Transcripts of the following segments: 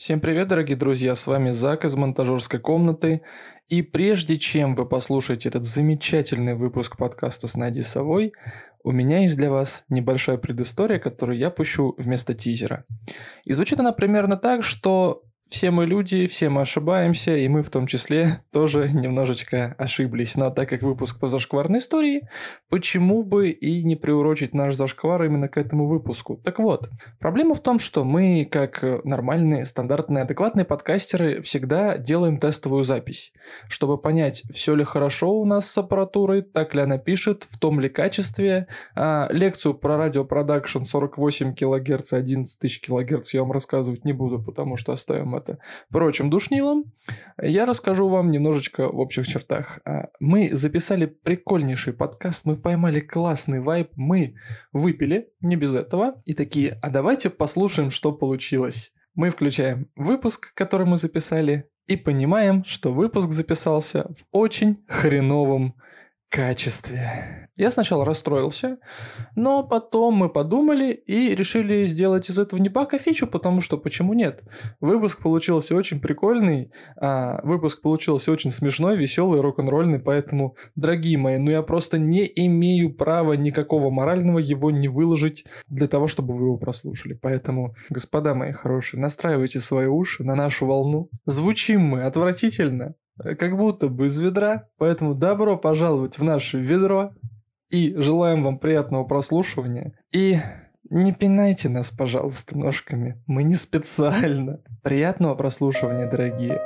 Всем привет, дорогие друзья, с вами Зак из монтажерской комнаты. И прежде чем вы послушаете этот замечательный выпуск подкаста с Надей Совой, у меня есть для вас небольшая предыстория, которую я пущу вместо тизера. И звучит она примерно так, что все мы люди, все мы ошибаемся, и мы в том числе тоже немножечко ошиблись. Но так как выпуск по зашкварной истории, почему бы и не приурочить наш зашквар именно к этому выпуску? Так вот, проблема в том, что мы, как нормальные, стандартные, адекватные подкастеры, всегда делаем тестовую запись, чтобы понять, все ли хорошо у нас с аппаратурой, так ли она пишет, в том ли качестве. А, лекцию про радиопродакшн 48 кГц, 11 тысяч кГц я вам рассказывать не буду, потому что оставим это прочим душнилом, я расскажу вам немножечко в общих чертах. А, мы записали прикольнейший подкаст, мы поймали классный вайб, мы выпили, не без этого, и такие, а давайте послушаем, что получилось. Мы включаем выпуск, который мы записали, и понимаем, что выпуск записался в очень хреновом качестве. Я сначала расстроился, но потом мы подумали и решили сделать из этого не бака фичу, потому что почему нет? Выпуск получился очень прикольный, а выпуск получился очень смешной, веселый, рок-н-ролльный, поэтому, дорогие мои, ну я просто не имею права никакого морального его не выложить для того, чтобы вы его прослушали. Поэтому, господа мои хорошие, настраивайте свои уши на нашу волну. Звучим мы отвратительно, как будто бы из ведра. Поэтому добро пожаловать в наше ведро. И желаем вам приятного прослушивания. И не пинайте нас, пожалуйста, ножками. Мы не специально. Приятного прослушивания, дорогие.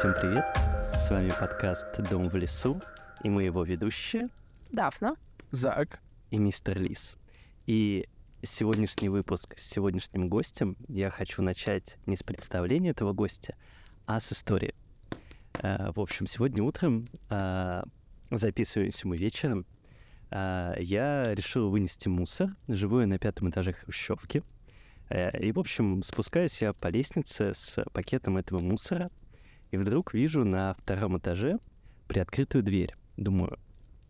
Всем привет! С вами подкаст «Дом в лесу» и мы его ведущие Дафна. Зак. и мистер Лис. И сегодняшний выпуск с сегодняшним гостем я хочу начать не с представления этого гостя, а с истории. Э, В общем, сегодня утром, э, записываемся мы вечером, э, я решил вынести мусор. Живу я на пятом этаже хрущевки. И, в общем, спускаюсь я по лестнице с пакетом этого мусора, и вдруг вижу на втором этаже приоткрытую дверь. Думаю,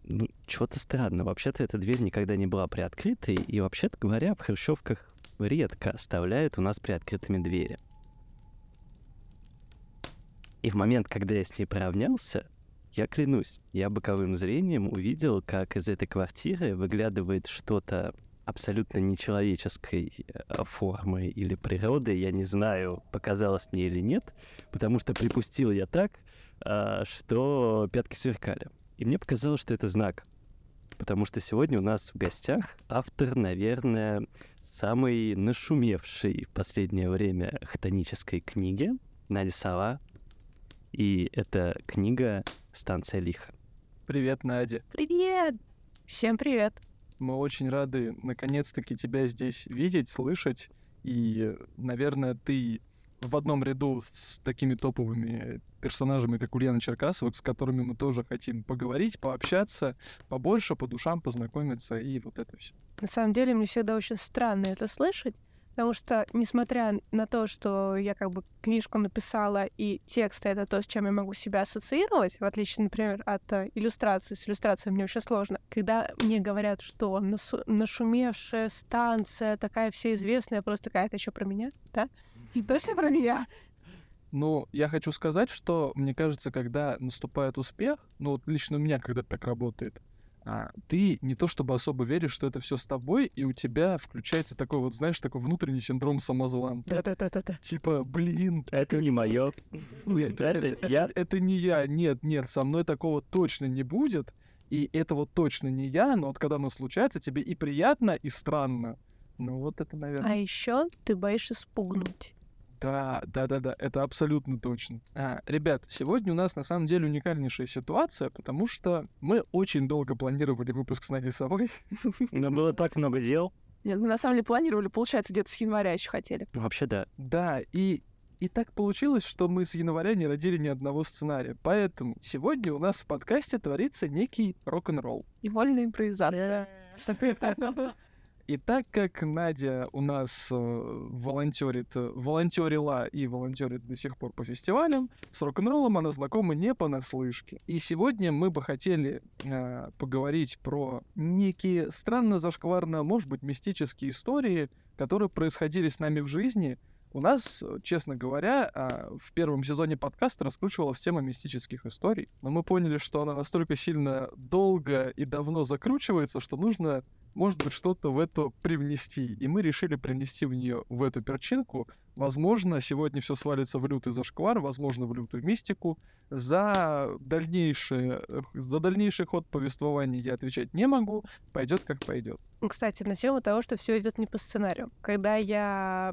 ну, что-то странно. Вообще-то эта дверь никогда не была приоткрытой, и, вообще-то говоря, в хрущевках редко оставляют у нас приоткрытыми двери. И в момент, когда я с ней поравнялся, я клянусь, я боковым зрением увидел, как из этой квартиры выглядывает что-то абсолютно нечеловеческой э, формы или природы. Я не знаю, показалось мне или нет, потому что припустил я так, а, что пятки сверкали. И мне показалось, что это знак. Потому что сегодня у нас в гостях автор, наверное, самой нашумевшей в последнее время хтонической книги Надя Сова. И это книга «Станция лиха». Привет, Надя. Привет! Всем привет! Мы очень рады наконец-таки тебя здесь видеть, слышать. И, наверное, ты в одном ряду с такими топовыми персонажами, как Ульяна Черкасова, с которыми мы тоже хотим поговорить, пообщаться, побольше, по душам познакомиться и вот это все. На самом деле, мне всегда очень странно это слышать, потому что, несмотря на то, что я как бы книжку написала, и текст — это то, с чем я могу себя ассоциировать, в отличие, например, от э, иллюстрации. С иллюстрацией мне очень сложно. Когда мне говорят, что насу- нашумевшая станция, такая вся известная, просто такая, это что про меня, да? Точно про меня? Ну, я хочу сказать, что мне кажется, когда наступает успех, ну вот лично у меня когда так работает, ты не то чтобы особо веришь, что это все с тобой, и у тебя включается такой вот, знаешь, такой внутренний синдром самозванца. Да-да-да-да. Типа, блин, Это не мое. это, я. это не я, нет, нет, со мной такого точно не будет, и это вот точно не я, но вот когда оно случается, тебе и приятно, и странно. Ну вот это, наверное... А еще ты боишься спугнуть. Да, да, да, да, это абсолютно точно. А, ребят, сегодня у нас на самом деле уникальнейшая ситуация, потому что мы очень долго планировали выпуск с Надей Совой. Но было так много дел. Нет, мы на самом деле планировали, получается, где-то с января еще хотели. Вообще, да. Да, и, и так получилось, что мы с января не родили ни одного сценария. Поэтому сегодня у нас в подкасте творится некий рок-н-ролл. Невольная импровизация. И так как Надя у нас э, волонтерит, э, волонтерила и волонтерит до сих пор по фестивалям, с рок-н-роллом она знакома не понаслышке. И сегодня мы бы хотели э, поговорить про некие странно зашкварно, может быть, мистические истории, которые происходили с нами в жизни, у нас, честно говоря, а, в первом сезоне подкаста раскручивалась тема мистических историй, но мы поняли, что она настолько сильно долго и давно закручивается, что нужно, может быть, что-то в это привнести. И мы решили привнести в нее в эту перчинку. Возможно, сегодня все свалится в лютый зашквар, возможно, в лютую мистику. За дальнейшее, за дальнейший ход повествования я отвечать не могу. Пойдет как пойдет. Кстати, на тему того, что все идет не по сценарию. Когда я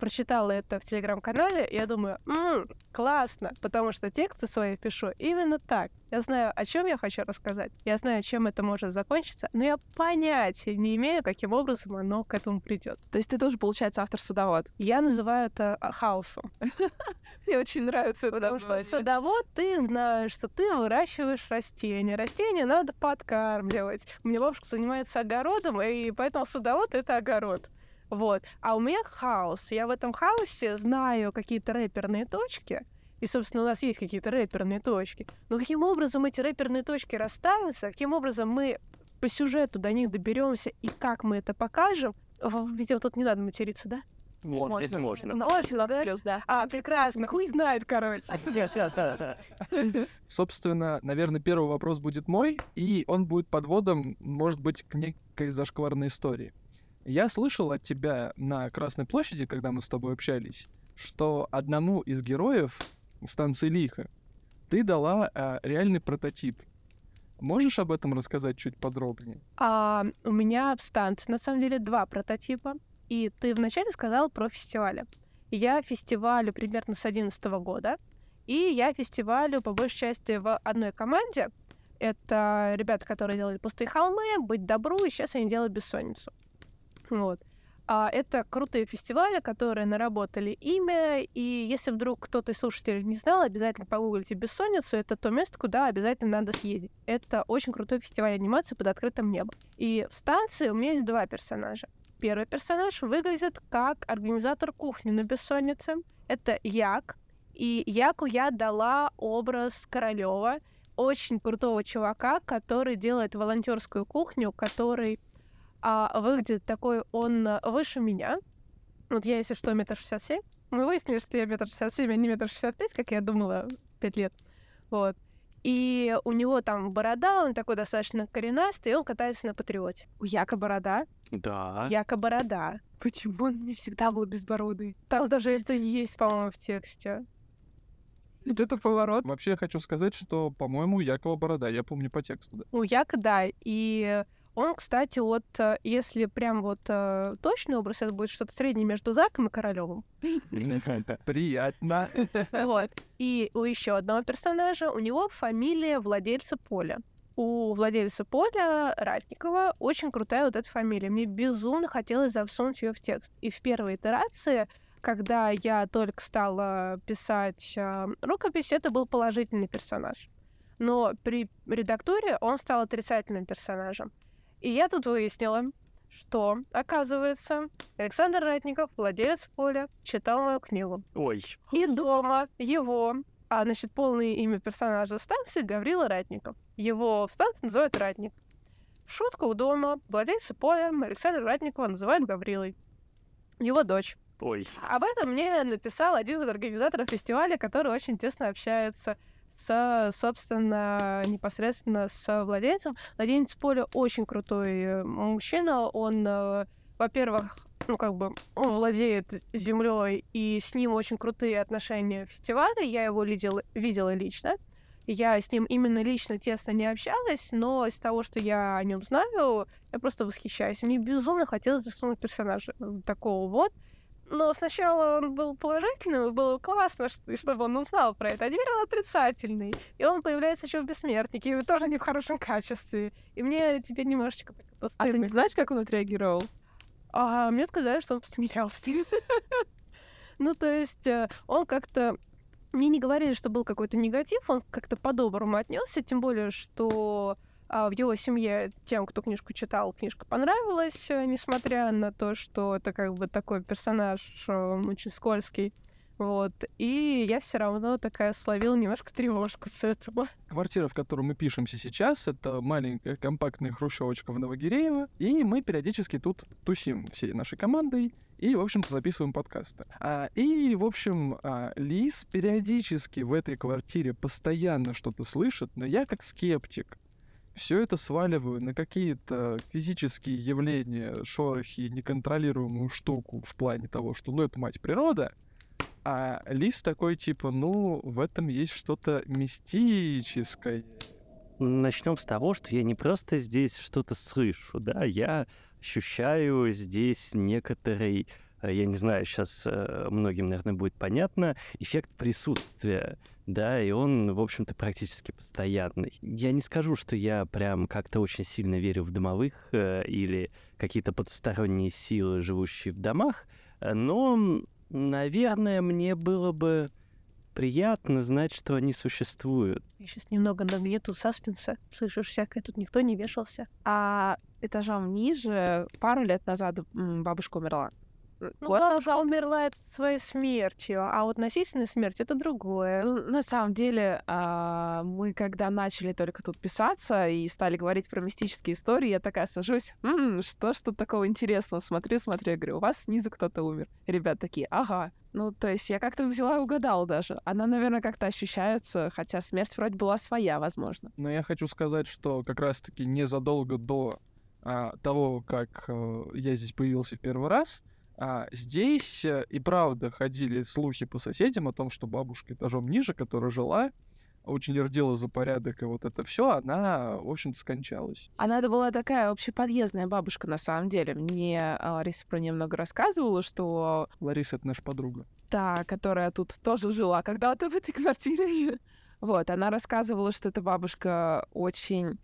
прочитала это в телеграм-канале, я думаю, м классно, потому что тексты свои пишу именно так. Я знаю, о чем я хочу рассказать, я знаю, чем это может закончиться, но я понятия не имею, каким образом оно к этому придет. То есть ты тоже, получается, автор-садовод? Я называю это а, хаосом. Мне очень нравится это Потому что садовод, ты знаешь, что ты выращиваешь растения. Растения надо подкармливать. У меня бабушка занимается огородом, и поэтому садовод — это огород. Вот. А у меня хаос. Я в этом хаосе знаю какие-то рэперные точки, и, собственно, у нас есть какие-то рэперные точки. Но каким образом эти рэперные точки расставятся, каким образом мы по сюжету до них доберемся и как мы это покажем, видимо, тут не надо материться, да? Можно, можно. Можно, да? Плюс, да. А, прекрасно, хуй знает, король. Собственно, наверное, первый вопрос будет мой, и он будет подводом, может быть, к некой зашкварной истории. Я слышал от тебя на Красной площади, когда мы с тобой общались, что одному из героев станции Лиха ты дала а, реальный прототип. Можешь об этом рассказать чуть подробнее? А, у меня в станции на самом деле два прототипа. И ты вначале сказал про фестивали. Я фестивалю примерно с 2011 года. И я фестивалю по большей части в одной команде. Это ребята, которые делали «Пустые холмы», «Быть добру», и сейчас они делают «Бессонницу». Вот. А это крутые фестивали, которые наработали имя, и если вдруг кто-то из слушателей не знал, обязательно погуглите «Бессонницу», это то место, куда обязательно надо съездить. Это очень крутой фестиваль анимации под открытым небом. И в станции у меня есть два персонажа. Первый персонаж выглядит как организатор кухни на «Бессоннице». Это Як, и Яку я дала образ Королева, очень крутого чувака, который делает волонтерскую кухню, который а выглядит такой он э, выше меня. Вот я, если что, метр шестьдесят семь. Мы выяснили, что я метр шестьдесят семь, а не метр шестьдесят пять, как я думала пять лет. Вот. И у него там борода, он такой достаточно коренастый, и он катается на патриоте. У Яка борода? Да. Яка борода. Почему он не всегда был безбородый? Там даже это есть, по-моему, в тексте. Вот это поворот. Вообще я хочу сказать, что, по-моему, у Якова борода, я помню по тексту, да. У Яка, да. И он, кстати, вот э, если прям вот э, точный образ, это будет что-то среднее между Заком и Королевым. Приятно. Вот. И у еще одного персонажа у него фамилия владельца поля. У владельца поля Ратникова очень крутая вот эта фамилия. Мне безумно хотелось засунуть ее в текст. И в первой итерации когда я только стала писать э, рукопись, это был положительный персонаж. Но при редактуре он стал отрицательным персонажем. И я тут выяснила, что, оказывается, Александр Ратников, владелец поля, читал мою книгу. Ой. И дома его, а, значит, полное имя персонажа станции Гаврила Ратников. Его в станции называют Ратник. Шутка у дома. Владельца поля Александр Ратникова называют Гаврилой. Его дочь. Ой. Об этом мне написал один из организаторов фестиваля, который очень тесно общается с, собственно, непосредственно с владельцем. Владелец поля очень крутой э, мужчина. Он, э, во-первых, ну, как бы, владеет землей, и с ним очень крутые отношения в фестивале. Я его видела, видела лично. Я с ним именно лично тесно не общалась, но из того, что я о нем знаю, я просто восхищаюсь. Мне безумно хотелось засунуть персонажа такого вот. Но сначала он был положительным, было классно, чтобы он узнал про это. А теперь он отрицательный. И он появляется еще в «Бессмертнике», и тоже не в хорошем качестве. И мне теперь немножечко... А ты не знаешь, как он отреагировал? А мне сказали, что он посмеялся. Ну, то есть э, он как-то... Мне не говорили, что был какой-то негатив, он как-то по-доброму отнесся, тем более, что в его семье тем, кто книжку читал, книжка понравилась, э, несмотря на то, что это как бы такой персонаж э, очень скользкий. Вот. И я все равно такая словила немножко тревожку с этого. Квартира, в которой мы пишемся сейчас, это маленькая компактная хрущевочка в Новогиреево, и мы периодически тут тусим всей нашей командой и, в общем-то, записываем подкасты. А, и, в общем, а, Лиз периодически в этой квартире постоянно что-то слышит, но я как скептик все это сваливаю на какие-то физические явления, шорохи, неконтролируемую штуку в плане того, что, ну, это мать природа, а лист такой, типа, ну, в этом есть что-то мистическое. Начнем с того, что я не просто здесь что-то слышу, да, я ощущаю здесь некоторый, я не знаю, сейчас э, многим, наверное, будет понятно, эффект присутствия, да, и он, в общем-то, практически постоянный. Я не скажу, что я прям как-то очень сильно верю в домовых э, или какие-то потусторонние силы, живущие в домах, но Наверное, мне было бы приятно знать, что они существуют. Я сейчас немного нагнету саспенса. Слышишь, всякое, тут никто не вешался. А этажом ниже пару лет назад бабушка умерла. Ну, бабушка умерла своей смертью, а вот насильственная смерть — это другое. На самом деле, а, мы когда начали только тут писаться и стали говорить про мистические истории, я такая сажусь, М, что ж тут такого интересного? Смотрю, смотрю, я говорю, у вас снизу кто-то умер. Ребят такие, ага. Ну, то есть я как-то взяла и угадала даже. Она, наверное, как-то ощущается, хотя смерть вроде была своя, возможно. Но я хочу сказать, что как раз-таки незадолго до а, того, как а, я здесь появился в первый раз, а здесь э, и правда ходили слухи по соседям о том, что бабушка этажом ниже, которая жила, очень рдела за порядок, и вот это все, она, в общем-то, скончалась. Она это была такая общеподъездная бабушка, на самом деле. Мне а, Лариса про нее много рассказывала, что... Лариса — это наша подруга. Да, которая тут тоже жила когда-то в этой квартире. Вот, она рассказывала, что эта бабушка очень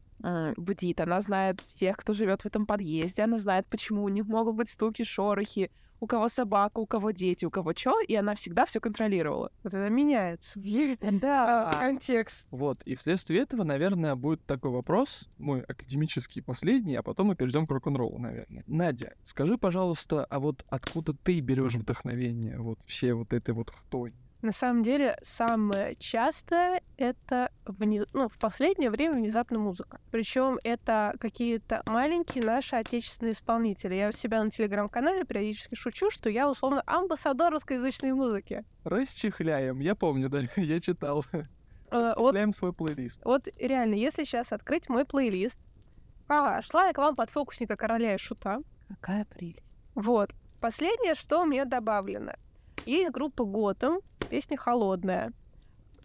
бдит, она знает всех, кто живет в этом подъезде, она знает, почему у них могут быть стуки, шорохи, у кого собака, у кого дети, у кого что, и она всегда все контролировала. Вот это меняется. Да, а, контекст. Вот, и вследствие этого, наверное, будет такой вопрос, мой академический последний, а потом мы перейдем к рок-н-роллу, наверное. Надя, скажи, пожалуйста, а вот откуда ты берешь вдохновение вот все вот этой вот хтонь? На самом деле, самое частое это вниз... ну, в последнее время внезапно музыка. Причем это какие-то маленькие наши отечественные исполнители. Я у себя на телеграм-канале периодически шучу, что я условно амбассадор русскоязычной музыки. Расчехляем, я помню, да, я читал. Uh, вот, свой плейлист. Вот реально, если сейчас открыть мой плейлист, а, шла я к вам под фокусника короля и шута. Какая прелесть. Вот. Последнее, что мне добавлено. Есть группа Готэм, песня «Холодная».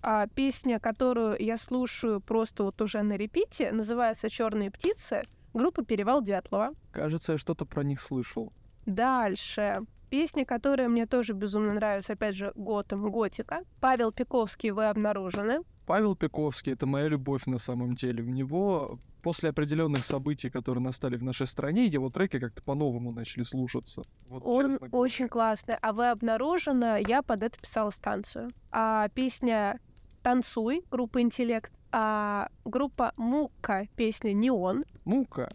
А песня, которую я слушаю просто вот уже на репите, называется «Черные птицы», группа «Перевал Дятлова». Кажется, я что-то про них слышал. Дальше. Песня, которая мне тоже безумно нравится, опять же, Готэм, Готика. Павел Пиковский «Вы обнаружены». Павел Пиковский — это моя любовь на самом деле. У него после определенных событий, которые настали в нашей стране, его треки как-то по-новому начали слушаться. Вот, Он очень классный. А вы обнаружены, я под это писала станцию. А песня «Танцуй» группа «Интеллект», а группа «Мука» песня «Неон». «Мука».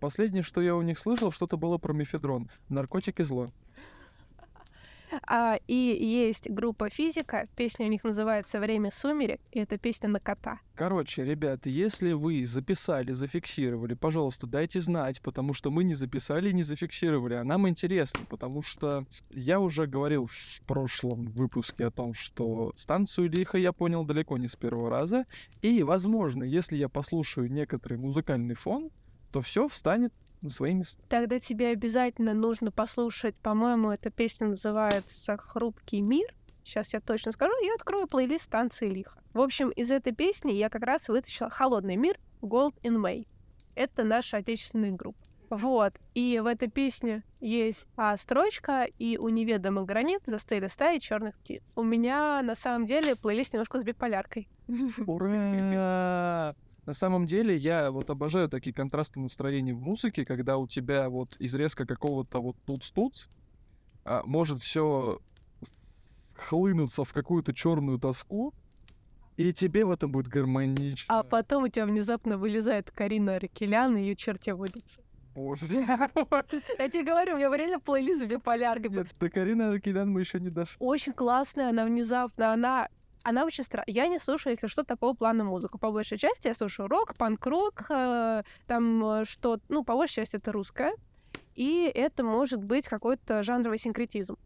Последнее, что я у них слышал, что-то было про мефедрон. Наркотик и зло. А, и есть группа «Физика», песня у них называется «Время сумерек», и это песня на кота. Короче, ребята, если вы записали, зафиксировали, пожалуйста, дайте знать, потому что мы не записали и не зафиксировали, а нам интересно, потому что я уже говорил в прошлом выпуске о том, что станцию лихо я понял далеко не с первого раза, и, возможно, если я послушаю некоторый музыкальный фон, то все встанет на свои места. Тогда тебе обязательно нужно послушать, по-моему, эта песня называется «Хрупкий мир». Сейчас я точно скажу, я открою плейлист станции лиха. В общем, из этой песни я как раз вытащила «Холодный мир» Gold in May. Это наша отечественная группа. Вот. И в этой песне есть а, строчка, и у неведомых границ застыли стаи черных птиц. У меня на самом деле плейлист немножко с биполяркой. Ура! На самом деле, я вот обожаю такие контрасты настроений в музыке, когда у тебя вот из резко какого-то вот туц-туц а, может все хлынуться в какую-то черную тоску, И тебе в этом будет гармонично. А потом у тебя внезапно вылезает Карина Ракелян, и ее черти водятся. Боже. Я тебе говорю, у меня реально плейлист биполярный. Нет, до Карины Аркелян мы еще не дошли. Очень классная, она внезапно, она она очень странная. Я не слушаю, если что, такого плана музыку. По большей части я слушаю рок, панк-рок, э, там э, что... Ну, по большей части это русское. И это может быть какой-то жанровый синкретизм.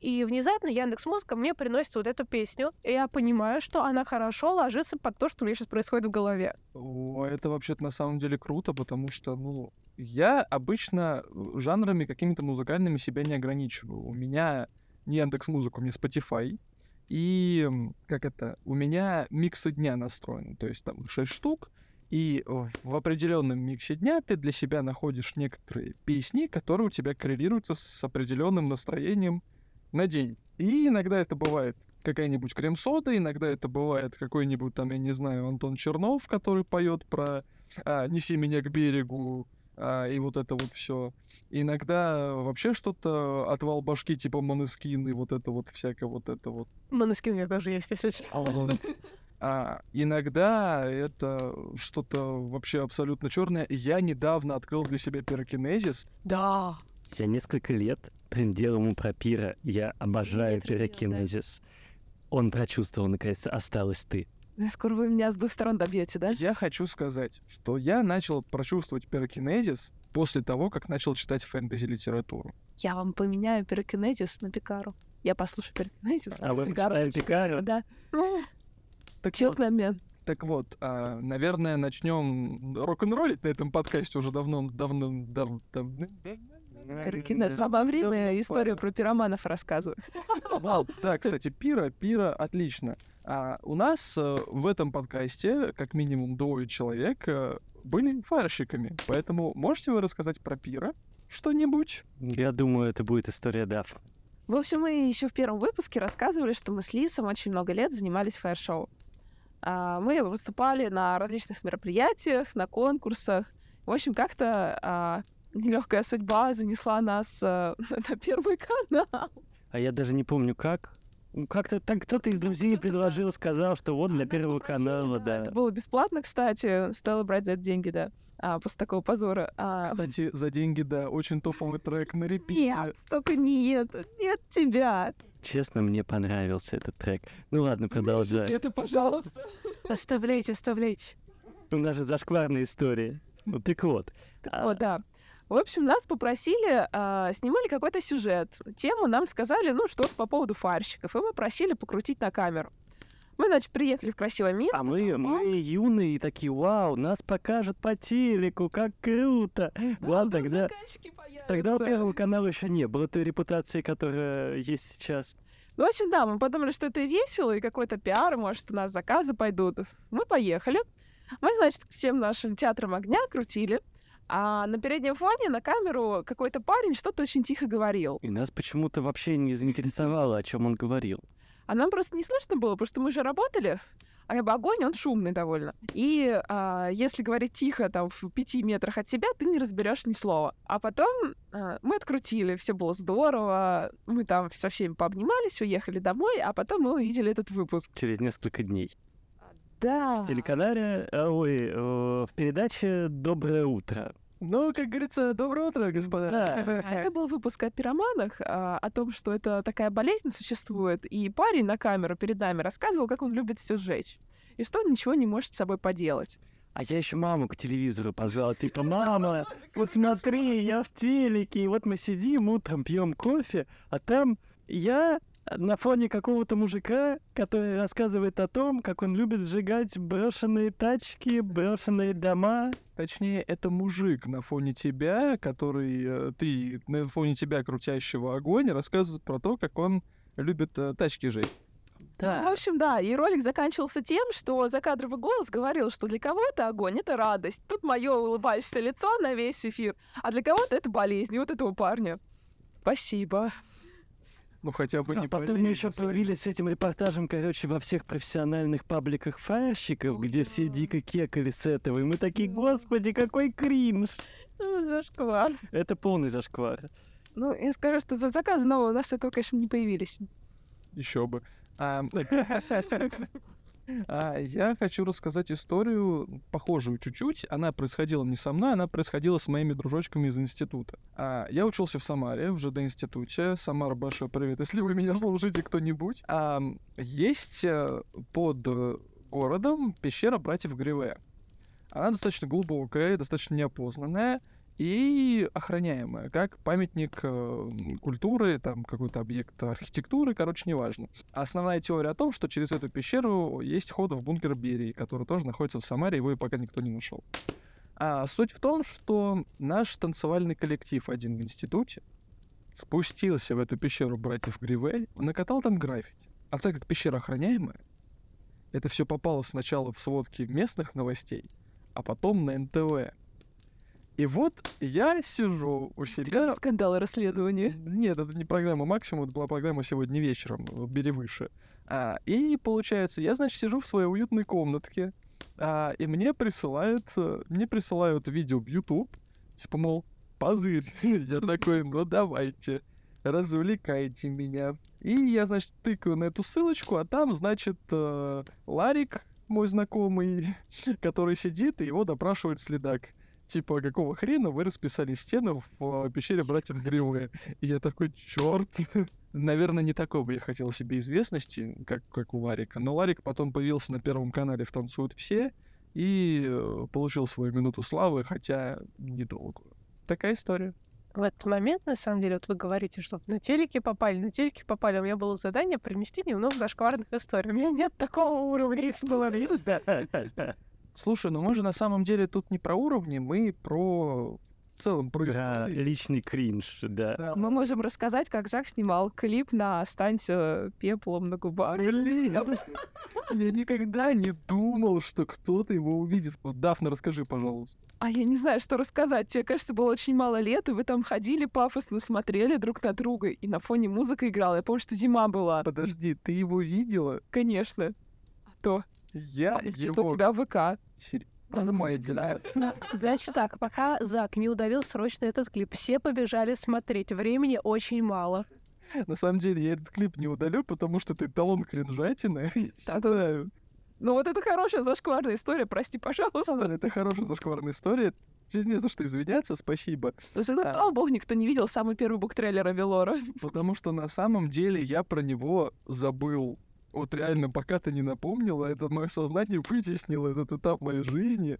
И внезапно Яндекс Музыка мне приносит вот эту песню, и я понимаю, что она хорошо ложится под то, что у меня сейчас происходит в голове. О, это вообще-то на самом деле круто, потому что, ну, я обычно жанрами какими-то музыкальными себя не ограничиваю. У меня не Яндекс Музыка, у меня Spotify. И как это, у меня миксы дня настроены, то есть там 6 штук, и в определенном миксе дня ты для себя находишь некоторые песни, которые у тебя коррелируются с определенным настроением на день. И иногда это бывает какая-нибудь крем-сода, иногда это бывает какой-нибудь там, я не знаю, Антон Чернов, который поет про а, «Неси меня к берегу», а, и вот это вот все. Иногда вообще что-то отвал башки, типа Монескин, и вот это вот всякое вот это вот. Монескин у меня даже есть, если а, иногда это что-то вообще абсолютно черное. Я недавно открыл для себя пирокинезис. Да. Я несколько лет трендил ему про пира. Я обожаю пирокинезис. Он прочувствовал, наконец, осталась ты. Скоро вы меня с двух сторон добьете, да? Я хочу сказать, что я начал прочувствовать пирокинезис после того, как начал читать фэнтези-литературу. Я вам поменяю пирокинезис на пикару. Я послушаю пирокинезис. А вы почитали пикару? Да. Так Честный вот, обмен. так вот, а, наверное, начнем рок-н-роллить на этом подкасте уже давно, давно, дав, дав, Пирокинез. Во время историю про пироманов рассказываю. Вау, да, кстати, пира, пира, отлично. А у нас э, в этом подкасте, как минимум двое человек, э, были фарщиками. Поэтому можете вы рассказать про пира что-нибудь? Я думаю, это будет история Дафна. В общем, мы еще в первом выпуске рассказывали, что мы с Лисом очень много лет занимались фаер-шоу. А, Мы выступали на различных мероприятиях, на конкурсах. В общем, как-то а, нелегкая судьба занесла нас а, на первый канал. А я даже не помню как. Ну, Как-то так кто-то из друзей предложил, сказал, что вот для Первого канала, да. Это было бесплатно, кстати. Стоило брать за это деньги, да. А, после такого позора. А, Кстати, за деньги, да, очень топовый трек на репите. нет, только нет, нет тебя. Честно, мне понравился этот трек. Ну ладно, продолжай. Это, пожалуйста. Оставляйте, оставляйте. У нас же зашкварная история. Ну так вот. О, да. В общем, нас попросили, а, снимали какой-то сюжет. Тему нам сказали, ну, что по поводу фарщиков. И мы просили покрутить на камеру. Мы, значит, приехали в красивое место. А мы, мы юные такие, вау, нас покажут по телеку, как круто. Ладно, тогда, тогда у Первого канала еще не было той репутации, которая есть сейчас. Ну, в общем, да, мы подумали, что это весело, и какой-то пиар, может, у нас заказы пойдут. Мы поехали. Мы, значит, всем нашим театром огня крутили. А на переднем фоне на камеру какой-то парень что-то очень тихо говорил. И нас почему-то вообще не заинтересовало, о чем он говорил. А нам просто не слышно было, потому что мы же работали. А огонь, он шумный довольно. И а, если говорить тихо, там, в пяти метрах от тебя, ты не разберешь ни слова. А потом а, мы открутили, все было здорово. Мы там со всеми пообнимались, уехали домой, а потом мы увидели этот выпуск. Через несколько дней. Да. В телеканале, а, ой, в передаче «Доброе утро». Ну, как говорится, доброе утро, господа. А Это был выпуск о пироманах, а, о том, что это такая болезнь существует. И парень на камеру перед нами рассказывал, как он любит все сжечь. И что он ничего не может с собой поделать. А я еще маму к телевизору позвал, типа, мама, вот смотри, я в телеке, и вот мы сидим утром, пьем кофе, а там я на фоне какого-то мужика, который рассказывает о том, как он любит сжигать брошенные тачки, брошенные дома. Точнее, это мужик на фоне тебя, который э, ты на фоне тебя крутящего огонь рассказывает про то, как он любит э, тачки жечь. В общем, да, и ролик заканчивался тем, что закадровый голос говорил, что для кого-то огонь — это радость. Тут мое улыбающееся лицо на весь эфир, а для кого-то это болезнь. И вот этого парня. Спасибо. Ну хотя бы не А потом мы еще провели с этим репортажем, короче, во всех профессиональных пабликах фаерщиков, где все дико кекали с этого. И мы такие, господи, какой кринж! Ну, зашквар. Это полный зашквар. Ну, я скажу, что за заказы нового у нас этого, конечно, не появились. Еще бы. А, А, я хочу рассказать историю, похожую чуть-чуть. Она происходила не со мной, она происходила с моими дружочками из института. А, я учился в Самаре, в ЖД-институте. Самара, большой привет, если вы меня слушаете кто-нибудь. А, есть э, под городом пещера братьев Гриве. Она достаточно глубокая, достаточно неопознанная и охраняемая, как памятник э, культуры, там какой-то объект архитектуры, короче, неважно. Основная теория о том, что через эту пещеру есть ход в бункер Берии, который тоже находится в Самаре, его и пока никто не нашел. А суть в том, что наш танцевальный коллектив один в институте спустился в эту пещеру братьев Гривель, накатал там граффити. А так как пещера охраняемая, это все попало сначала в сводки местных новостей, а потом на НТВ. И вот я сижу у себя... Скандалы расследования. Нет, это не программа «Максимум», это была программа «Сегодня вечером», «Бери выше». А, и получается, я, значит, сижу в своей уютной комнатке, а, и мне присылают, э, мне присылают видео в YouTube, типа, мол, позырь. Я такой, ну давайте, развлекайте меня. И я, значит, тыкаю на эту ссылочку, а там, значит, э, Ларик, мой знакомый, который сидит, и его допрашивает следак типа, какого хрена вы расписали стену в пещере братьев Гриммы? И я такой, черт. Наверное, не такой бы я хотел себе известности, как, как у Ларика. Но Ларик потом появился на Первом канале в «Танцуют все» и э, получил свою минуту славы, хотя недолгую. Такая история. В этот момент, на самом деле, вот вы говорите, что на телеке попали, на телеке попали. У меня было задание примести немного зашкварных историй. У меня нет такого уровня. Слушай, ну мы же на самом деле тут не про уровни, мы про в целом про Да, личный кринж, да. Да. Мы можем рассказать, как Зак снимал клип на «Останься пеплом на губах». Блин, я никогда не думал, что кто-то его увидит. Вот, Дафна, расскажи, пожалуйста. А я не знаю, что рассказать. Тебе, кажется, было очень мало лет, и вы там ходили пафосно, смотрели друг на друга, и на фоне музыка играла. Я помню, что зима была. Подожди, ты его видела? Конечно. А то. Я Это его... у тебя ВК. Сер- Нормально. Значит так, пока Зак не удалил срочно этот клип, все побежали смотреть. Времени очень мало. На самом деле, я этот клип не удалю, потому что ты талон кринжатины. Считаю. Ну вот это хорошая зашкварная история, прости, пожалуйста. Это хорошая зашкварная история. Тебе не за что извиняться, спасибо. Ну, Да. слава богу, никто не видел самый первый буктрейлер Авелора. Потому что на самом деле я про него забыл. Вот реально, пока ты не напомнила, это мое сознание вытеснило этот этап моей жизни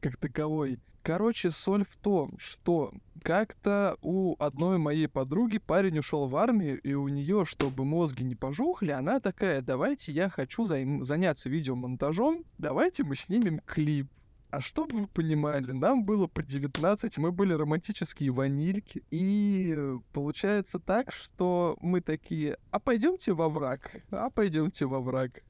как таковой. Короче, соль в том, что как-то у одной моей подруги парень ушел в армию, и у нее, чтобы мозги не пожухли, она такая, давайте я хочу займ- заняться видеомонтажом, давайте мы снимем клип. А чтобы вы понимали, нам было по 19, мы были романтические ванильки. И э, получается так, что мы такие, а пойдемте во враг, а пойдемте во враг.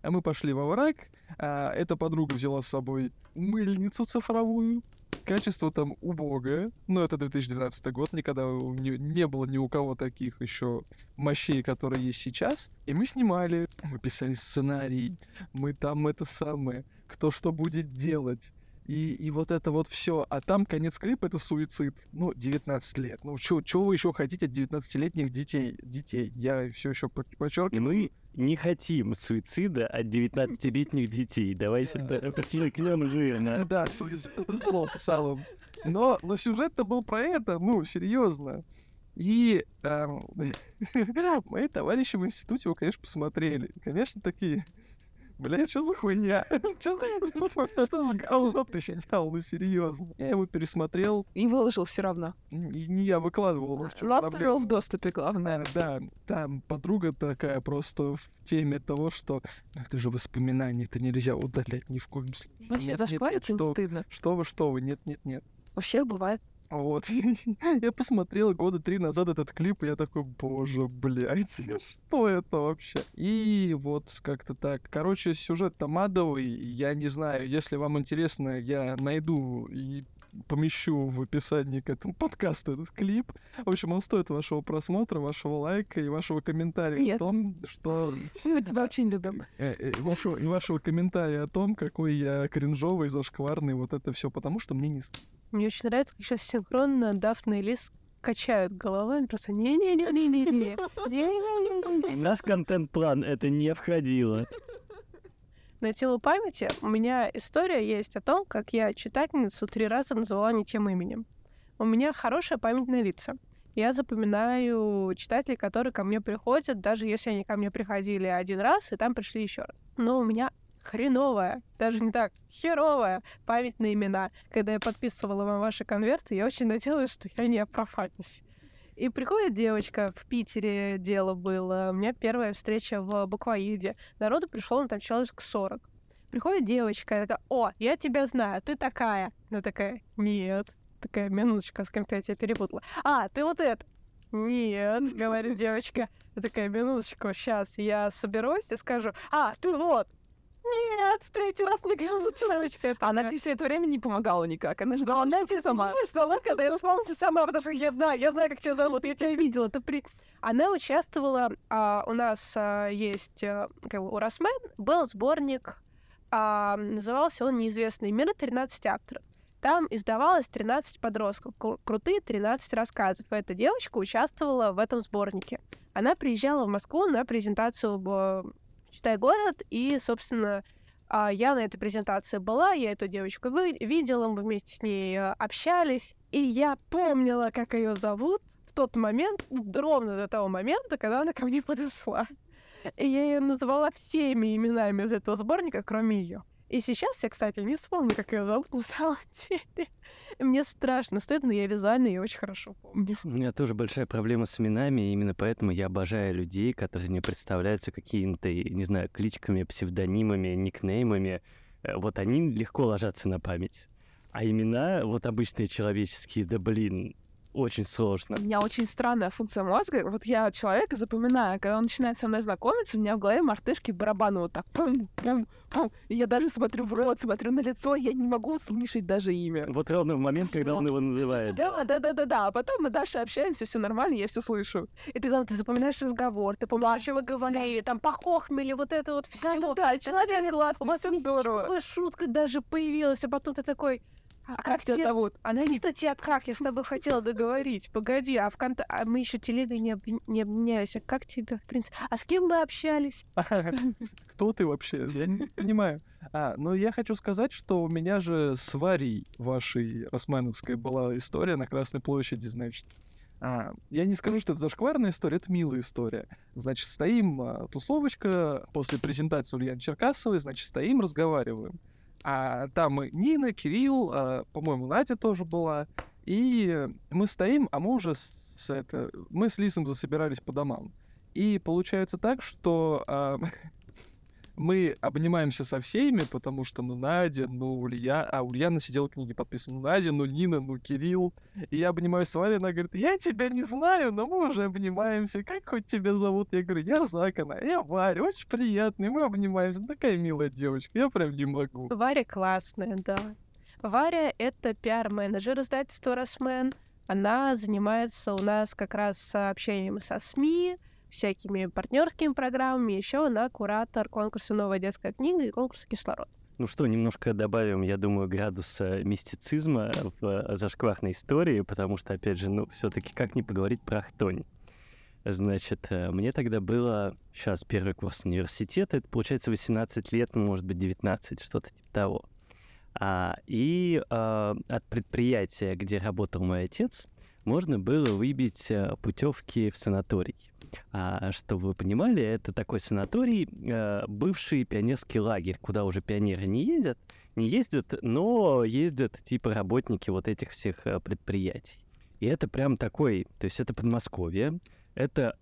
А мы пошли во враг, а эта подруга взяла с собой мыльницу цифровую. Качество там убогое. Но это 2012 год, никогда не, не было ни у кого таких еще мощей, которые есть сейчас. И мы снимали, мы писали сценарий, мы там это самое, кто что будет делать. И, и вот это вот все. А там конец клипа это суицид. Ну, 19 лет. Ну, чего вы еще хотите от 19-летних детей? Детей. Я все еще подчеркиваю. мы не хотим суицида от 19-летних детей. Давайте Да. подчеркнем жирно. Да, суицид слово в целом. Но, но сюжет-то был про это, ну, серьезно. И эм, мои товарищи в институте его, конечно, посмотрели. Конечно, такие, бля, что за хуйня? Что за говно ты снял? Ну, серьезно. Я его пересмотрел, И выложил все равно. не я выкладывал. ну, в доступе, главное. Да, там подруга такая просто в теме того, что «Ну, это же воспоминания, это нельзя удалять ни в коем случае. Вообще, зашквариться что, не стыдно. что вы, что вы, нет, нет, нет. У всех бывает. Вот. Я посмотрел года три назад этот клип, и я такой, боже, блядь, что это вообще? И вот как-то так. Короче, сюжет тамадовый, я не знаю, если вам интересно, я найду и помещу в описании к этому подкасту этот клип. В общем, он стоит вашего просмотра, вашего лайка и вашего комментария Нет. о том, что... Мы тебя очень любим. э, э, и вашего, и вашего комментария о том, какой я кринжовый, зашкварный, вот это все, потому что мне не Мне очень нравится, как сейчас синхронно Дафна и Лис качают головами, просто не-не-не-не-не. Не-не-не-не. В наш контент-план это не входило. На тело памяти у меня история есть о том, как я читательницу три раза назвала не тем именем. У меня хорошая память на лица. Я запоминаю читателей, которые ко мне приходят, даже если они ко мне приходили один раз, и там пришли еще раз. Но у меня хреновая, даже не так, херовая память на имена. Когда я подписывала вам ваши конверты, я очень надеялась, что я не профанюсь. И приходит девочка, в Питере дело было, у меня первая встреча в буквоеде. Народу пришло, ну, там человек 40. Приходит девочка, я такая, о, я тебя знаю, ты такая. Она такая, нет. Такая, минуточка, с кем я тебя перепутала. А, ты вот это. Нет, говорит девочка. Я такая, минуточку, сейчас я соберусь и скажу, а, ты вот. Нет, в третий раз говорила девочка. Она тебе все это время не помогала никак. Она ждала, она тебе сама. Ждала, когда я вспомнила сама, потому что я знаю, я знаю, как тебя зовут, я тебя видела. Это при... Она участвовала, а, у нас а, есть, а, как бы, у Росмен был сборник, а, назывался он «Неизвестный мир» 13 авторов. Там издавалось 13 подростков, крутые 13 рассказов. Эта девочка участвовала в этом сборнике. Она приезжала в Москву на презентацию в «Читай город», и, собственно, а, я на этой презентации была, я эту девочку видела, мы вместе с ней э, общались, и я помнила, как ее зовут в тот момент, ровно до того момента, когда она ко мне подошла. И я ее называла всеми именами из этого сборника, кроме ее. И сейчас я, кстати, не вспомню, как ее зовут на самом деле. Мне страшно стыдно, я визуально ее очень хорошо помню. У меня тоже большая проблема с именами, и именно поэтому я обожаю людей, которые не представляются какими-то, не знаю, кличками, псевдонимами, никнеймами. Э, вот они легко ложатся на память. А имена, вот обычные человеческие, да блин, очень сложно. У меня очень странная функция мозга. Вот я человека запоминаю, когда он начинает со мной знакомиться, у меня в голове мартышки барабаны вот так. Пум, пум, пум. И я даже смотрю в рот, смотрю на лицо, я не могу услышать даже имя. Вот ровно в момент, когда он его называет. Да, да, да, да, да. А потом мы дальше общаемся, все нормально, я все слышу. И ты там ты запоминаешь разговор, ты помнишь, что вы говорили, там похохмели, вот это вот все. Да, человек глаз, здорово. Шутка даже появилась, а потом ты такой, а, а как тебя зовут? Она не то тебя как, я с тобой хотела договорить. Погоди, а в конта... а мы еще телегой не, об... не обменялись. А как тебя, в принципе? А с кем мы общались? Кто ты вообще? Я не понимаю. А, ну я хочу сказать, что у меня же с Варей вашей Росмановской была история на Красной площади, значит. А, я не скажу, что это зашкварная история, это милая история. Значит, стоим, а, тусовочка, после презентации Ульяны Черкасовой, значит, стоим, разговариваем. А там и Нина, Кирилл, а, по-моему, Надя тоже была. И мы стоим, а мы уже с, с это, мы с Лисом засобирались по домам. И получается так, что а, мы обнимаемся со всеми, потому что, ну, Надя, ну, Улья... А, Ульяна сидела книги подписана. Ну, Надя, ну, Нина, ну, Кирилл. И я обнимаюсь с Варей, она говорит, я тебя не знаю, но мы уже обнимаемся. Как хоть тебя зовут? Я говорю, я Зак, она, я Варя, очень приятный, мы обнимаемся. Такая милая девочка, я прям не могу. Варя классная, да. Варя — это пиар-менеджер издательства «Росмен». Она занимается у нас как раз общением со СМИ, всякими партнерскими программами. Еще она куратор конкурса «Новая детская книга» и конкурса «Кислород». Ну что, немножко добавим, я думаю, градуса мистицизма в э, зашкварной истории, потому что, опять же, ну, все-таки как не поговорить про Ахтонь. Значит, э, мне тогда было, сейчас первый курс университета, это получается 18 лет, ну, может быть, 19, что-то типа того. А, и а, от предприятия, где работал мой отец, можно было выбить э, путевки в санаторий. А, чтобы вы понимали, это такой санаторий, а, бывший пионерский лагерь, куда уже пионеры не ездят, не ездят, но ездят типа работники вот этих всех а, предприятий. И это прям такой, то есть это Подмосковье, это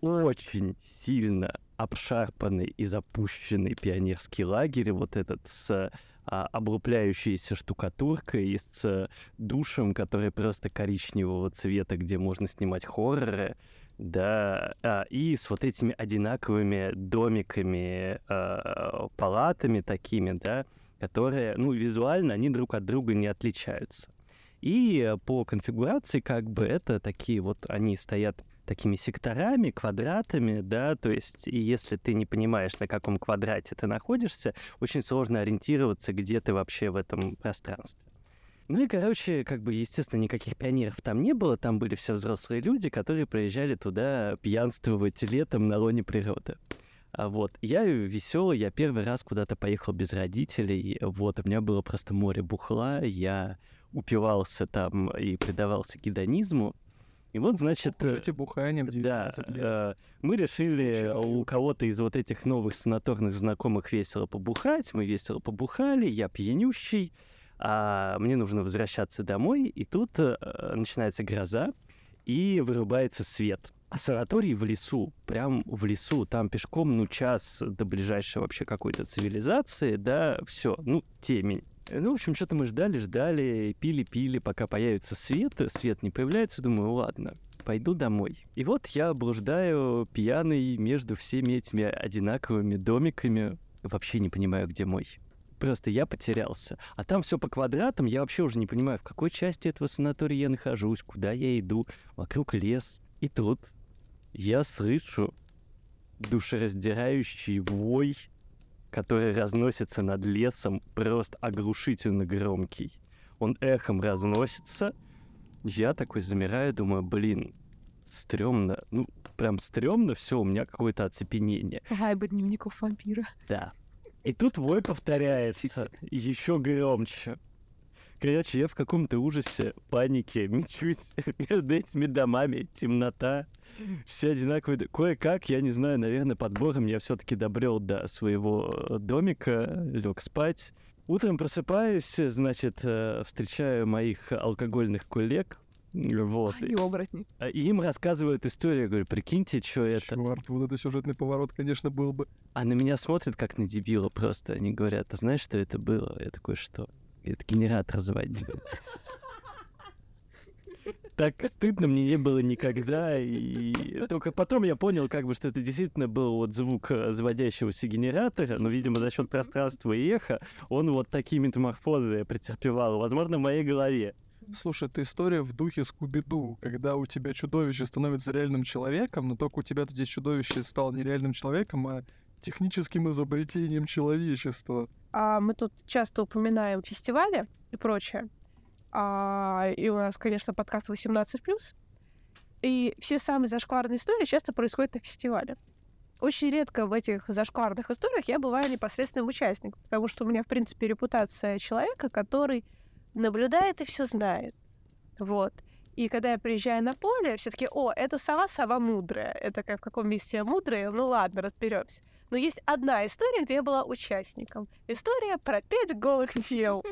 очень сильно обшарпанный и запущенный пионерский лагерь, вот этот с а, облупляющейся штукатуркой с душем, который просто коричневого цвета, где можно снимать хорроры, да, а, и с вот этими одинаковыми домиками, а, палатами такими, да, которые, ну, визуально они друг от друга не отличаются. И по конфигурации как бы это такие вот, они стоят такими секторами, квадратами, да, то есть и если ты не понимаешь, на каком квадрате ты находишься, очень сложно ориентироваться, где ты вообще в этом пространстве. Ну и, короче, как бы, естественно, никаких пионеров там не было, там были все взрослые люди, которые приезжали туда пьянствовать летом на лоне природы. А Вот. Я веселый, я первый раз куда-то поехал без родителей. Вот, у меня было просто море бухла, я упивался там и предавался гедонизму. И вот, значит, э, Эти бухания в да, 19 лет. э, мы решили у кого-то из вот этих новых санаторных знакомых весело побухать. Мы весело побухали, я пьянющий, а мне нужно возвращаться домой. И тут э, начинается гроза, и вырубается свет. А санаторий в лесу, прям в лесу, там пешком, ну, час до ближайшей вообще какой-то цивилизации, да, все, ну, темень. Э, Ну, в общем, что-то мы ждали, ждали, пили, пили, пока появится свет. Свет не появляется, думаю, ладно, пойду домой. И вот я блуждаю пьяный между всеми этими одинаковыми домиками. Вообще не понимаю, где мой. Просто я потерялся. А там все по квадратам, я вообще уже не понимаю, в какой части этого санатория я нахожусь, куда я иду. Вокруг лес. И тут я слышу душераздирающий вой, который разносится над лесом, просто оглушительно громкий. Он эхом разносится. Я такой замираю, думаю, блин, стрёмно. Ну, прям стрёмно все, у меня какое-то оцепенение. Вайбы дневников вампира. Да. И тут вой повторяется еще громче. Короче, я в каком-то ужасе, панике, мечусь между этими домами, темнота, все одинаковые. Кое-как, я не знаю, наверное, подбором я все-таки добрел до своего э, домика, лег спать. Утром просыпаюсь, значит, э, встречаю моих алкогольных коллег, вот, И оборотни. а, и им рассказывают историю, я говорю, прикиньте, что это. Чёрт, вот это сюжетный поворот, конечно, был бы. А на меня смотрят как на дебила просто. Они говорят, а знаешь, что это было? Я такой, что? Это генератор звонит. Так стыдно мне не было никогда, и только потом я понял, как бы, что это действительно был вот звук э, заводящегося генератора, но, видимо, за счет пространства и эха он вот такие метаморфозы претерпевал, возможно, в моей голове. Слушай, это история в духе Скуби-Ду, когда у тебя чудовище становится реальным человеком, но только у тебя здесь чудовище стало не реальным человеком, а техническим изобретением человечества. А мы тут часто упоминаем фестивали и прочее. А, и у нас, конечно, подкаст 18+. И все самые зашкварные истории часто происходят на фестивале. Очень редко в этих зашкварных историях я бываю непосредственным участником, потому что у меня, в принципе, репутация человека, который наблюдает и все знает. Вот. И когда я приезжаю на поле, все таки о, это сова, сова мудрая. Это как в каком месте я мудрая? Ну ладно, разберемся. Но есть одна история, где я была участником. История про пять голых дел.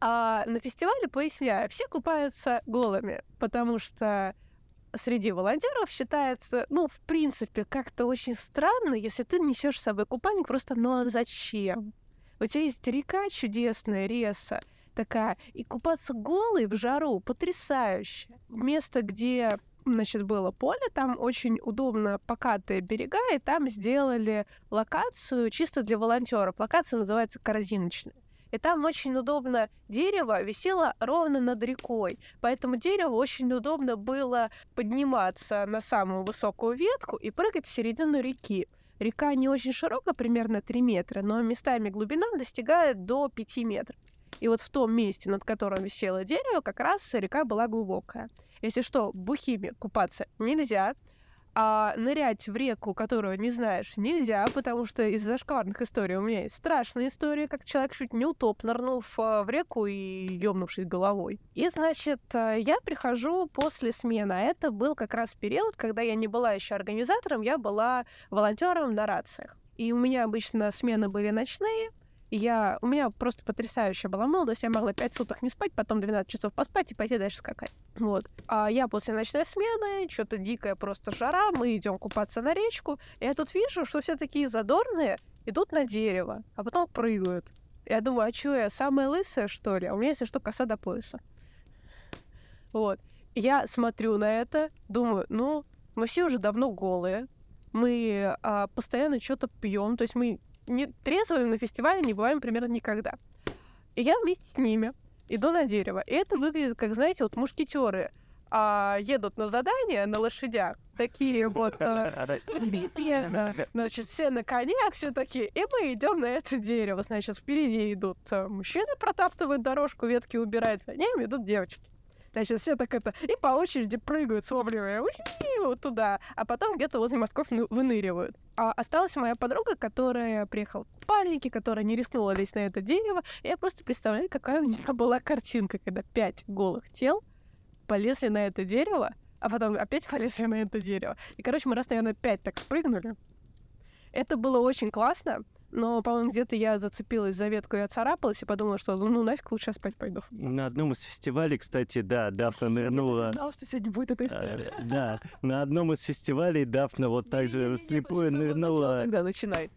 А на фестивале, поясняю, все купаются голыми, потому что среди волонтеров считается, ну, в принципе, как-то очень странно, если ты несешь с собой купальник, просто, ну, а зачем? У тебя есть река чудесная, реса, такая, и купаться голой в жару потрясающе. Место, где значит, было поле, там очень удобно покатые берега, и там сделали локацию чисто для волонтеров. Локация называется «Корзиночная». И там очень удобно дерево висело ровно над рекой. Поэтому дереву очень удобно было подниматься на самую высокую ветку и прыгать в середину реки. Река не очень широкая, примерно 3 метра, но местами глубина достигает до 5 метров. И вот в том месте, над которым висело дерево, как раз река была глубокая. Если что, бухими купаться нельзя, а нырять в реку, которую не знаешь, нельзя, потому что из зашкварных историй у меня есть страшная история, как человек чуть не утоп, нырнув в реку и ёбнувшись головой. И, значит, а, я прихожу после смены, а это был как раз период, когда я не была еще организатором, я была волонтером на рациях. И у меня обычно смены были ночные, я, у меня просто потрясающая была молодость. Я могла 5 суток не спать, потом 12 часов поспать и пойти дальше скакать. Вот. А я после ночной смены, что-то дикая просто жара, мы идем купаться на речку. И я тут вижу, что все такие задорные идут на дерево, а потом прыгают. Я думаю, а что я, самая лысая, что ли? А у меня, если что, коса до пояса. Вот. Я смотрю на это, думаю, ну, мы все уже давно голые, мы а, постоянно что-то пьем, то есть мы не трезвыми на фестивале не бываем примерно никогда. И я вместе с ними иду на дерево. И это выглядит, как, знаете, вот мушкетеры а, едут на задание на лошадях. Такие вот а, значит, все на конях, все такие. И мы идем на это дерево. Значит, впереди идут а, мужчины, протаптывают дорожку, ветки убирают, за ними идут девочки. Значит, все так это... И по очереди прыгают, сломливые, вот туда. А потом где-то возле мостков ны- выныривают. А осталась моя подруга, которая приехала в купальнике, которая не рискнула лезть на это дерево. Я просто представляю, какая у меня была картинка, когда пять голых тел полезли на это дерево, а потом опять полезли на это дерево. И, короче, мы раз, наверное, пять так спрыгнули. Это было очень классно, но, по-моему, где-то я зацепилась за ветку и оцарапалась и подумала, что ну, ну нафиг лучше спать пойду. На одном из фестивалей, кстати, да, Дафна нырнула. Я знала, что сегодня будет эта история. э, Да, на одном из фестивалей Дафна вот так же слепую нырнула. Тогда начинай.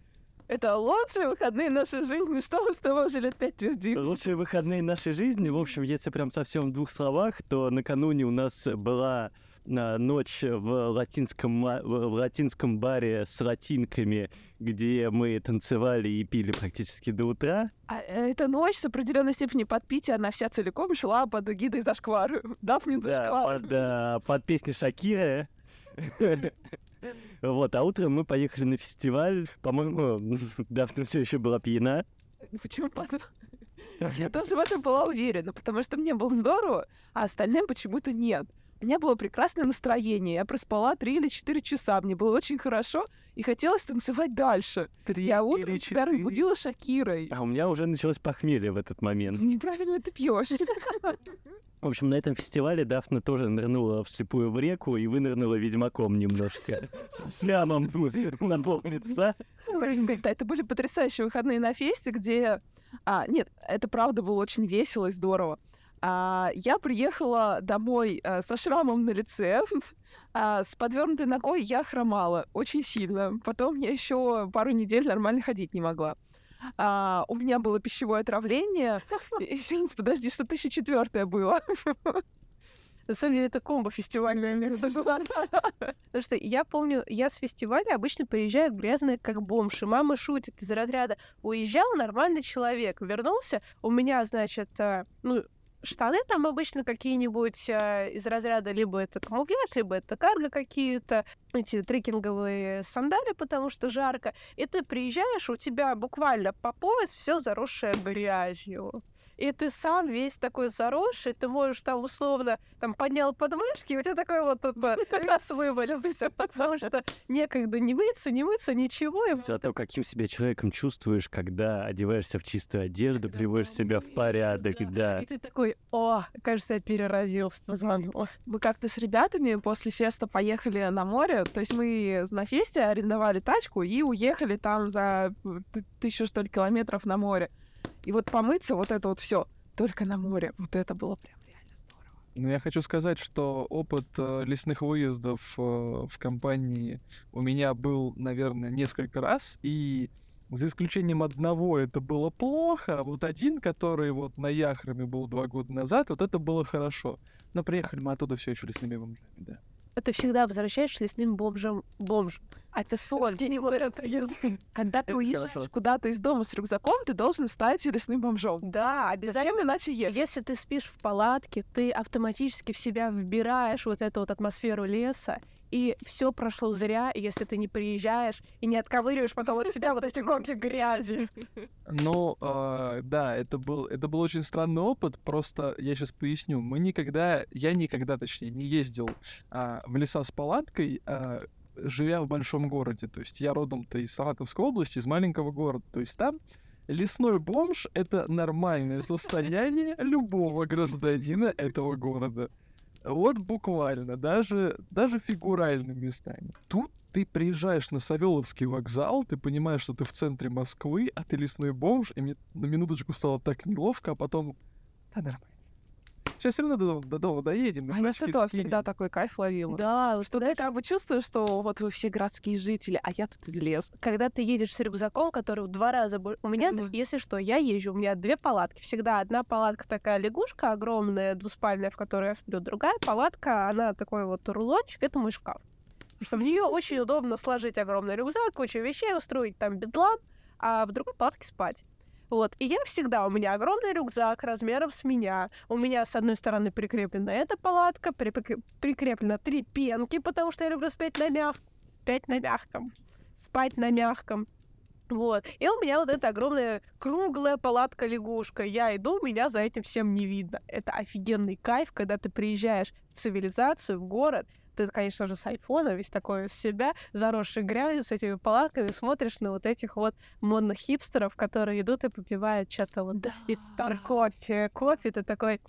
Это лучшие выходные нашей жизни, что мы с тобой уже лет пять твердим. Лучшие выходные нашей жизни, в общем, если прям совсем в двух словах, то накануне у нас была а, ночь в латинском, в латинском баре с латинками, где мы танцевали и пили практически до утра. А э, эта ночь с определенной степенью подпития, она вся целиком шла под эгидой Зашквар. Да, Зашквар. под, а, под песню Шакира. Вот, а утром мы поехали на фестиваль. По-моему, Дафна все еще была пьяна. Почему? Я тоже в этом была уверена, потому что мне было здорово, а остальным почему-то нет. У меня было прекрасное настроение. Я проспала 3 или 4 часа. Мне было очень хорошо и хотелось танцевать дальше. Я утром тебя разбудила Шакирой. А у меня уже началось похмелье в этот момент. Неправильно ты пьешь. В общем, на этом фестивале Дафна тоже нырнула вслепую в реку и вынырнула ведьмаком немножко. Прямо на пол лица. Да, это были потрясающие выходные на фесте, где... А, нет, это правда было очень весело и здорово. А, я приехала домой а, со шрамом на лице, а, с подвернутой ногой я хромала очень сильно. Потом я еще пару недель нормально ходить не могла. А, у меня было пищевое отравление. Подожди, что 1004 было. На самом деле это комбо фестивальное между Потому что я помню, я с фестиваля обычно приезжаю грязная как бомж, и мама шутит из разряда «Уезжал нормальный человек, вернулся, у меня, значит, а, ну, штаны там обычно какие-нибудь а, из разряда либо это камуфляж, либо это карго какие-то, эти трекинговые сандали, потому что жарко. И ты приезжаешь, у тебя буквально по пояс все заросшее грязью. И ты сам весь такой заросший, ты можешь там условно там поднял подмышки, и у тебя такой вот тут раз вывалился, потому что некогда не мыться, не мыться, ничего. И Зато каким себя человеком чувствуешь, когда одеваешься в чистую одежду, приводишь себя в порядок, да. И ты такой, о, кажется, я переродился. Мы как-то с ребятами после феста поехали на море. То есть мы на фесте арендовали тачку и уехали там за тысячу, что ли, километров на море. И вот помыться, вот это вот все только на море. Вот это было прям реально здорово. Ну, я хочу сказать, что опыт э, лесных выездов э, в компании у меня был, наверное, несколько раз, и за исключением одного это было плохо, а вот один, который вот на Яхраме был два года назад, вот это было хорошо. Но приехали мы оттуда все еще лесными бомжами, да. Ты всегда возвращаешься лесным бомжем бомж. А это соль. Когда ты уезжаешь куда-то из дома с рюкзаком, ты должен стать лесным бомжом. Да, Зачем иначе ехать? Если ты спишь в палатке, ты автоматически в себя вбираешь вот эту вот атмосферу леса, и все прошло зря, если ты не приезжаешь и не отковыриваешь потом от себя вот эти горки грязи. Ну, э, да, это был, это был очень странный опыт, просто я сейчас поясню. Мы никогда, я никогда, точнее, не ездил а, в леса с палаткой, а, живя в большом городе. То есть я родом-то из Саратовской области, из маленького города. То есть там лесной бомж — это нормальное состояние любого гражданина этого города. Вот буквально, даже, даже фигуральными местами. Тут ты приезжаешь на Савеловский вокзал, ты понимаешь, что ты в центре Москвы, а ты лесной бомж, и мне на минуточку стало так неловко, а потом... Да, нормально. Сейчас все равно до дома, до дома доедем. А я с этого всегда такой кайф ловила. Да, Что ты как бы чувствуешь, что вот вы все городские жители, а я тут лес. когда ты едешь с рюкзаком, который в два раза больше... У меня, Мгм. если что, я езжу, у меня две палатки. Всегда одна палатка такая лягушка огромная, двуспальная, в которой я сплю. Другая палатка, она такой вот рулончик, это мой шкаф. Потому что в нее очень удобно сложить огромный рюкзак, кучу вещей, устроить там бедлам, а в другой палатке спать. Вот. И я всегда, у меня огромный рюкзак размером с меня. У меня с одной стороны прикреплена эта палатка, припек- прикреплено три пенки, потому что я люблю спать на мягком. Спать на мягком. Спать на мягком. Вот. И у меня вот эта огромная круглая палатка-лягушка. Я иду, меня за этим всем не видно. Это офигенный кайф, когда ты приезжаешь в цивилизацию, в город, ты, конечно же, с айфона, весь такой из себя, заросший грязью, с этими палатками, смотришь на вот этих вот модных хипстеров, которые идут и попивают что-то вот Да. и кофе. Кофе, ты такой,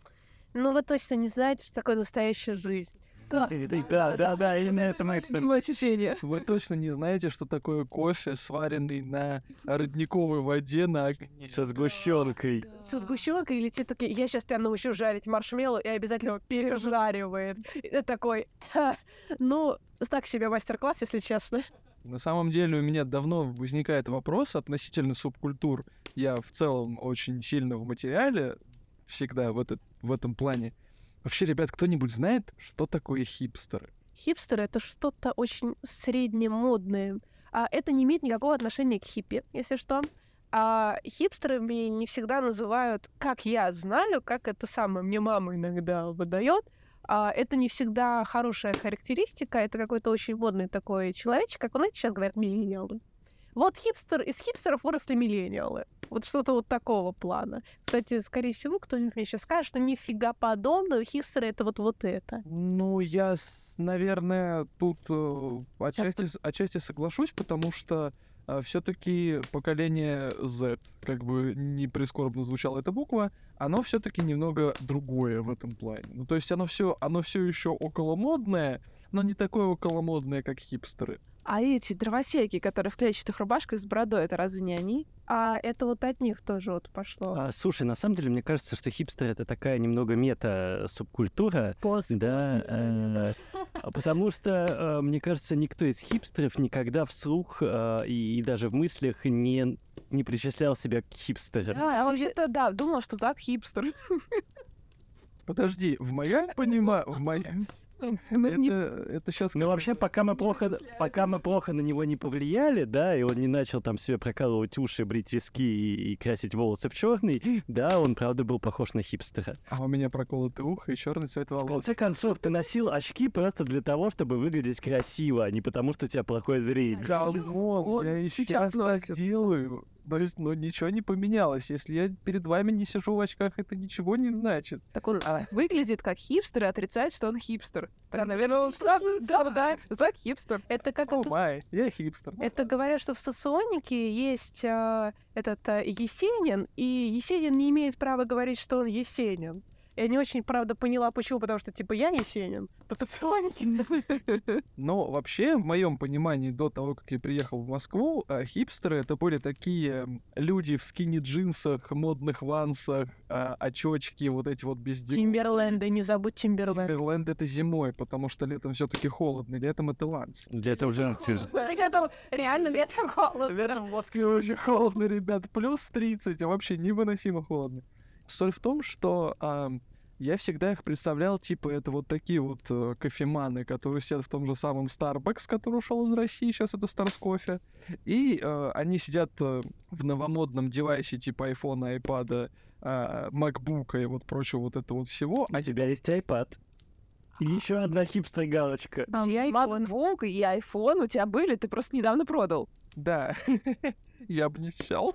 ну вы точно не знаете, что такое настоящая жизнь. Да, да, да, именно это мы ощущение. Вы точно не знаете, что такое кофе, сваренный на родниковой воде на огне. Со сгущенкой. Со сгущенкой летит такие, я сейчас тебя научу жарить маршмеллоу, и обязательно пережаривает. Ты такой, «Ха, ну, так себе мастер-класс, если честно. На самом деле у меня давно возникает вопрос относительно субкультур. Я в целом очень сильно в материале всегда в, этот, в этом плане. Вообще, ребят, кто-нибудь знает, что такое хипстеры? Хипстер — это что-то очень среднемодное. А это не имеет никакого отношения к хиппи, если что. А хипстерами не всегда называют, как я знаю, как это самое мне мама иногда выдает. А это не всегда хорошая характеристика, это какой-то очень модный такой человечек, как, знаете, сейчас говорят, миллениалы. Вот хипстер, из хипстеров выросли миллениалы. Вот что-то вот такого плана. Кстати, скорее всего, кто-нибудь мне сейчас скажет, что нифига подобного, хипстеры — это вот, вот это. Ну, я, наверное, тут э, отчасти, с- отчасти соглашусь, потому что все-таки поколение Z, как бы не прискорбно звучала эта буква, оно все-таки немного другое в этом плане. Ну, то есть оно все, оно все еще околомодное, но не такое околомодное, как хипстеры. А эти дровосеки, которые в клетчатых рубашках с бородой, это разве не они? А это вот от них тоже вот пошло. А, слушай, на самом деле, мне кажется, что хипстер это такая немного мета-субкультура, да, э, а потому что, э, мне кажется, никто из хипстеров никогда вслух э, и, и даже в мыслях не, не причислял себя к хипстерам. Да, а вообще-то, да, думал, что так хипстер. Подожди, в моем понимании, в. Ну, Это, это сейчас... Ну, вообще, пока мы плохо, пока мы плохо на него не повлияли, да, и он не начал там себе прокалывать уши, брить виски и, и красить волосы в черный, да, он правда был похож на хипстера. А у меня проколотое ухо и черный цвет В волос. конце концов, ты носил очки просто для того, чтобы выглядеть красиво, а не потому, что у тебя плохое зрение. Да, вот, я и сейчас так делаю. То есть, ну, ничего не поменялось. Если я перед вами не сижу в очках, это ничего не значит. Так он а, выглядит как хипстер и отрицает, что он хипстер. Да, наверное, он сразу, да, да, так хипстер. Это как О май, я хипстер. это говорят, что в соционике есть а, этот а, Есенин, и Есенин не имеет права говорить, что он Есенин. Я не очень, правда, поняла, почему, потому что, типа, я Есенин. Но вообще, в моем понимании, до того, как я приехал в Москву, а, хипстеры это были такие люди в скини-джинсах, модных вансах, а, очочки, вот эти вот без. Тимберленды, не забудь Тимберленд. Тимберленд это зимой, потому что летом все-таки холодно, летом это ланс. Этого же... Реально летом холодно. Летом в Москве очень холодно, ребят, плюс 30, а вообще невыносимо холодно. Соль в том, что а, я всегда их представлял, типа, это вот такие вот э, кофеманы, которые сидят в том же самом Starbucks, который ушел из России, сейчас это Stars Coffee, и э, они сидят э, в новомодном девайсе типа iPhone, iPad, э, MacBook и вот прочего вот этого вот всего, А у тебя есть iPad. И еще одна хипстер галочка. А меня iPhone. MacBook и iPhone у тебя были, ты просто недавно продал. Да, я бы не взял.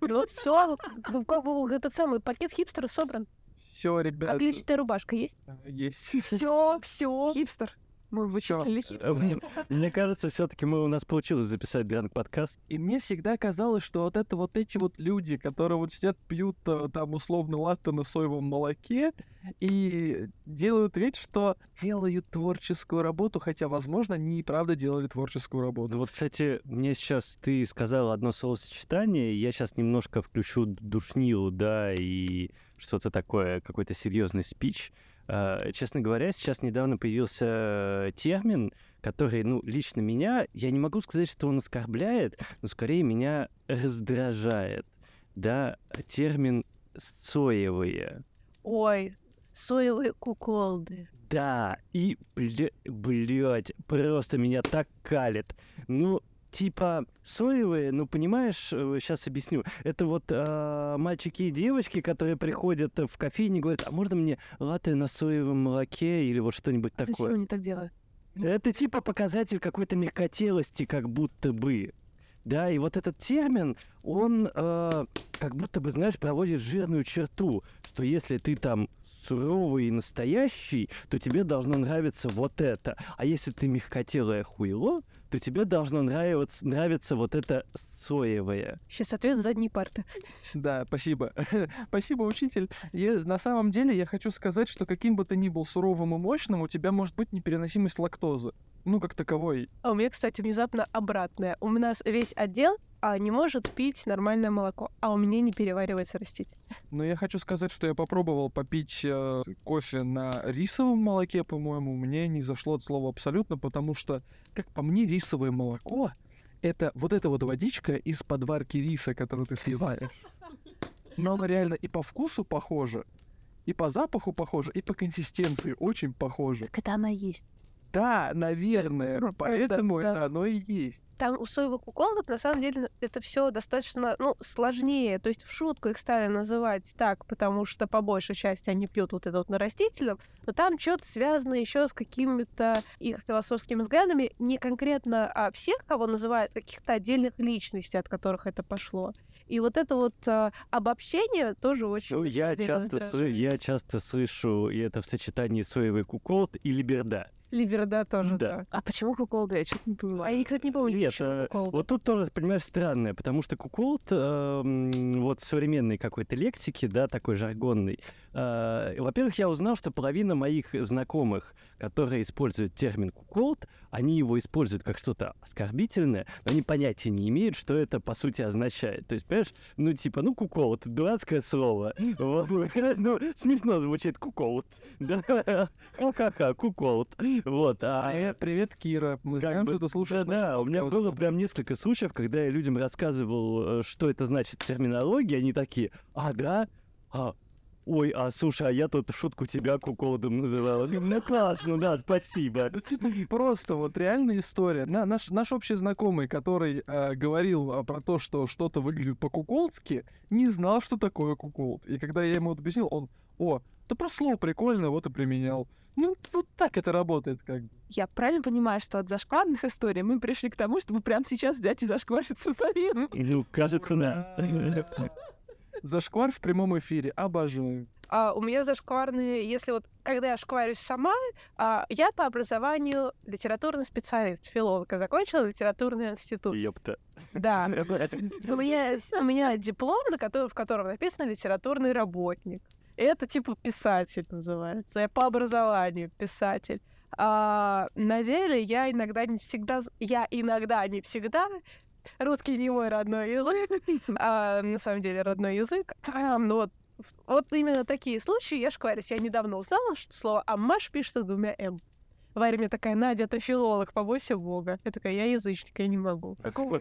Вот все, как бы этот самый пакет хипстера собран. Все, А ребят, клетчатая рубашка есть? есть. Все, все. Хипстер. Мы вычислили Э. Мне мне кажется, все-таки мы у нас получилось записать дранг подкаст. И мне всегда казалось, что вот это вот эти вот люди, которые вот сидят, пьют э, там условно латте на соевом молоке и делают вид, что делают творческую работу, хотя, возможно, они и правда делали творческую работу. Вот, кстати, мне сейчас ты сказал одно словосочетание, я сейчас немножко включу душнилу, да, и что-то такое, какой-то серьезный спич. А, Честно говоря, сейчас недавно появился термин, который, ну, лично меня, я не могу сказать, что он оскорбляет, но скорее меня раздражает. Да, термин соевые. Ой, соевые куколды. Да, и, бля, блядь, просто меня так калит. Ну, типа, соевые, ну, понимаешь, сейчас объясню. Это вот а, мальчики и девочки, которые приходят в кофейню и говорят, а можно мне латте на соевом молоке или вот что-нибудь А Зачем такое? они так делают? Это типа показатель какой-то мягкотелости, как будто бы. Да, и вот этот термин, он э, как будто бы, знаешь, проводит жирную черту, что если ты там суровый и настоящий, то тебе должно нравиться вот это. А если ты мягкотелое хуйло, то тебе должно нравиться, нравиться вот это соевое. Сейчас ответ задней парты. Да, спасибо. спасибо, учитель. Я, на самом деле я хочу сказать, что каким бы ты ни был суровым и мощным, у тебя может быть непереносимость лактозы. Ну, как таковой. А у меня, кстати, внезапно обратное. У нас весь отдел а, не может пить нормальное молоко, а у меня не переваривается растительное. Но я хочу сказать, что я попробовал попить э, кофе на рисовом молоке, по-моему, мне не зашло от слова абсолютно, потому что, как по мне, рисовое молоко — это вот эта вот водичка из подварки риса, которую ты сливаешь. Но она реально и по вкусу похожа, и по запаху похожа, и по консистенции очень похожа. Так это она есть. Да, наверное. Ну, Поэтому да. это оно и есть. Там у соевых уколов на самом деле это все достаточно ну, сложнее. То есть в шутку их стали называть так, потому что по большей части они пьют вот это вот на растительном, но там что-то связано еще с какими-то их философскими взглядами, не конкретно а всех, кого называют, а каких-то отдельных личностей, от которых это пошло. И вот это вот а, обобщение тоже очень... Ну, я часто, я часто слышу, и это в сочетании соевый куколт и либерда. Ливерда тоже, Да. да. А почему куколда? Я что-то не А понимаю. я, кстати, не помню, Нет, куколда. вот тут тоже, понимаешь, странное, потому что куколт, э, м, вот современной какой-то лексике, да, такой жаргонный, э, во-первых, я узнал, что половина моих знакомых, которые используют термин куколт, они его используют как что-то оскорбительное, но они понятия не имеют, что это по сути означает. То есть, понимаешь, ну типа, ну куколт, дурацкое слово. Вот, ну, смешно звучит куколт. Да, ха-ха-ха, куколт. Вот, а Привет, привет, Кира. Мы как знаем, бы, что ты слушаешь. да, да, у меня было прям несколько случаев, когда я людям рассказывал, э, что это значит терминология, они такие, а, да? А, ой, а, слушай, а я тут шутку тебя куколдом называл. Ну, классно, да, спасибо. Ну, типа, просто вот реальная история. На, наш, наш общий знакомый, который э, говорил а, про то, что что-то выглядит по-куколдски, не знал, что такое куколд. И когда я ему это объяснил, он, о, да про слово прикольно, вот и применял. Ну, вот так это работает, как бы. Я правильно понимаю, что от зашкварных историй мы пришли к тому, чтобы прямо сейчас взять и зашквариться самим? Ну, кажется, да. Зашквар в прямом эфире, обожаю. А у меня зашкварные, если вот когда я шкварюсь сама, а, я по образованию литературный специалист, филолог, я закончила литературный институт. Ёпта. Да. У меня, у меня диплом, на котором, в котором написано литературный работник. Это типа писатель называется. Я по образованию писатель. А на деле я иногда не всегда... Я иногда не всегда... Русский не мой родной язык, а на самом деле родной язык. А, ну вот, вот именно такие случаи я шкварюсь. Я недавно узнала, что слово «аммаш» пишется двумя «м». Варя мне такая, Надя, ты филолог, побойся бога. Я такая, я язычник, я не могу. Какого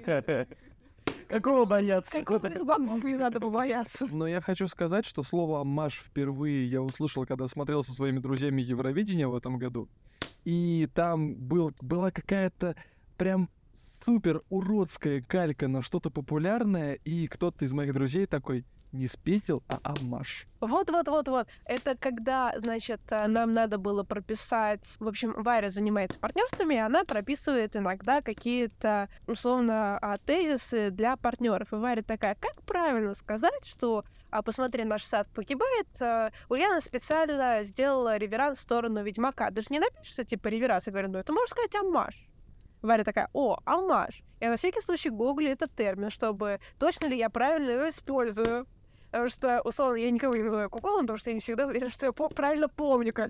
Какого бояться? Какого не надо побояться. Но я хочу сказать, что слово «аммаш» впервые я услышал, когда смотрел со своими друзьями Евровидение в этом году. И там был, была какая-то прям супер уродская калька на что-то популярное, и кто-то из моих друзей такой не спиздил, а аммаш. Вот-вот-вот-вот. Это когда, значит, э, нам надо было прописать... В общем, Варя занимается партнерствами, и она прописывает иногда какие-то, условно, а, тезисы для партнеров. И Варя такая, как правильно сказать, что а, посмотри, наш сад погибает. а, Ульяна специально сделала реверанс в сторону Ведьмака. Даже не напишется, типа, реверанс. Я говорю, ну это можно сказать аммаш. Варя такая, о, аммаш. Я на всякий случай гуглю этот термин, чтобы точно ли я правильно его использую. Потому что, условно, я никого не называю куколом, потому что я не всегда уверена, что я по- правильно помню, как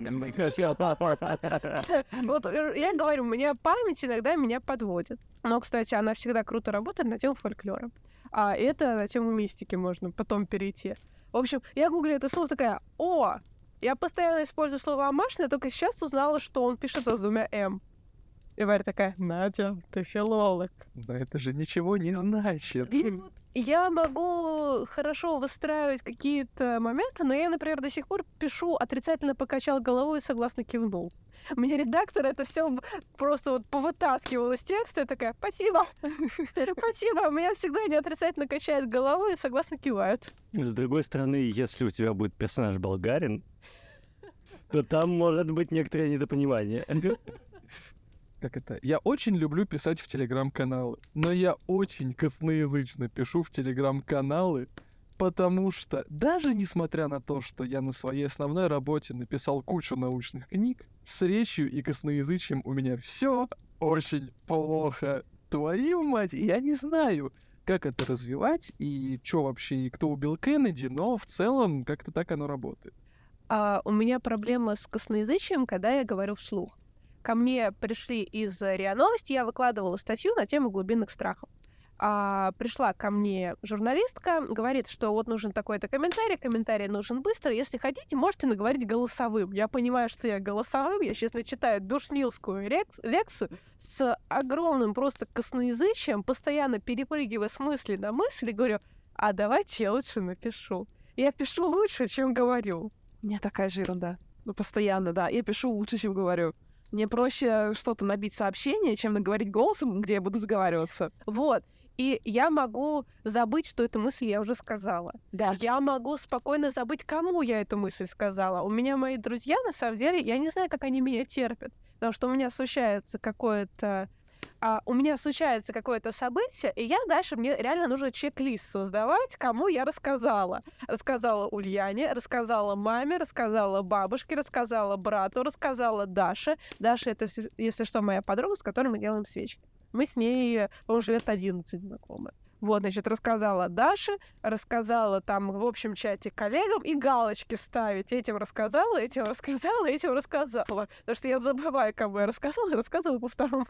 Вот э, я говорю, у меня память иногда меня подводит. Но, кстати, она всегда круто работает на тему фольклора. А это на тему мистики можно потом перейти. В общем, я гуглю это слово такая, о, я постоянно использую слово «амаш», но только сейчас узнала, что он пишется с двумя «м». И Варя такая, Надя, ты филолог. Да это же ничего не значит. Я могу хорошо выстраивать какие-то моменты, но я, например, до сих пор пишу отрицательно покачал головой и согласно кивнул. Мне редактор это все просто вот повытаскивал из текста. Я такая, спасибо, спасибо. У меня всегда не отрицательно качает головой и согласно кивают. С другой стороны, если у тебя будет персонаж болгарин, то там может быть некоторое недопонимание. Как это, я очень люблю писать в телеграм-каналы, но я очень косноязычно пишу в телеграм-каналы, потому что даже несмотря на то, что я на своей основной работе написал кучу научных книг, с речью и косноязычием у меня все очень плохо. Твою мать, я не знаю, как это развивать и что вообще, и кто убил Кеннеди, но в целом как-то так оно работает. А, у меня проблема с косноязычием, когда я говорю вслух. Ко мне пришли из РИА Новости, я выкладывала статью на тему глубинных страхов а, пришла ко мне журналистка, говорит, что вот нужен такой-то комментарий, комментарий нужен быстро, если хотите, можете наговорить голосовым. Я понимаю, что я голосовым, я сейчас читаю душнилскую лекцию с огромным просто косноязычием, постоянно перепрыгивая с мысли на мысли, говорю, а давайте я лучше напишу. Я пишу лучше, чем говорю. У меня такая же ерунда. Ну, постоянно, да. Я пишу лучше, чем говорю. Мне проще что-то набить сообщение, чем наговорить голосом, где я буду заговариваться. Вот. И я могу забыть, что эту мысль я уже сказала. Да. Я могу спокойно забыть, кому я эту мысль сказала. У меня мои друзья, на самом деле, я не знаю, как они меня терпят. Потому что у меня случается какое-то а, у меня случается какое-то событие, и я дальше, мне реально нужно чек-лист создавать, кому я рассказала. Рассказала Ульяне, рассказала маме, рассказала бабушке, рассказала брату, рассказала Даше. Даша — это, если что, моя подруга, с которой мы делаем свечки. Мы с ней, уже лет 11 знакомы. Вот, значит, рассказала Даше, рассказала там в общем чате коллегам и галочки ставить. Этим рассказала, этим рассказала, этим рассказала. Потому что я забываю, кому я рассказала, рассказывала по второму.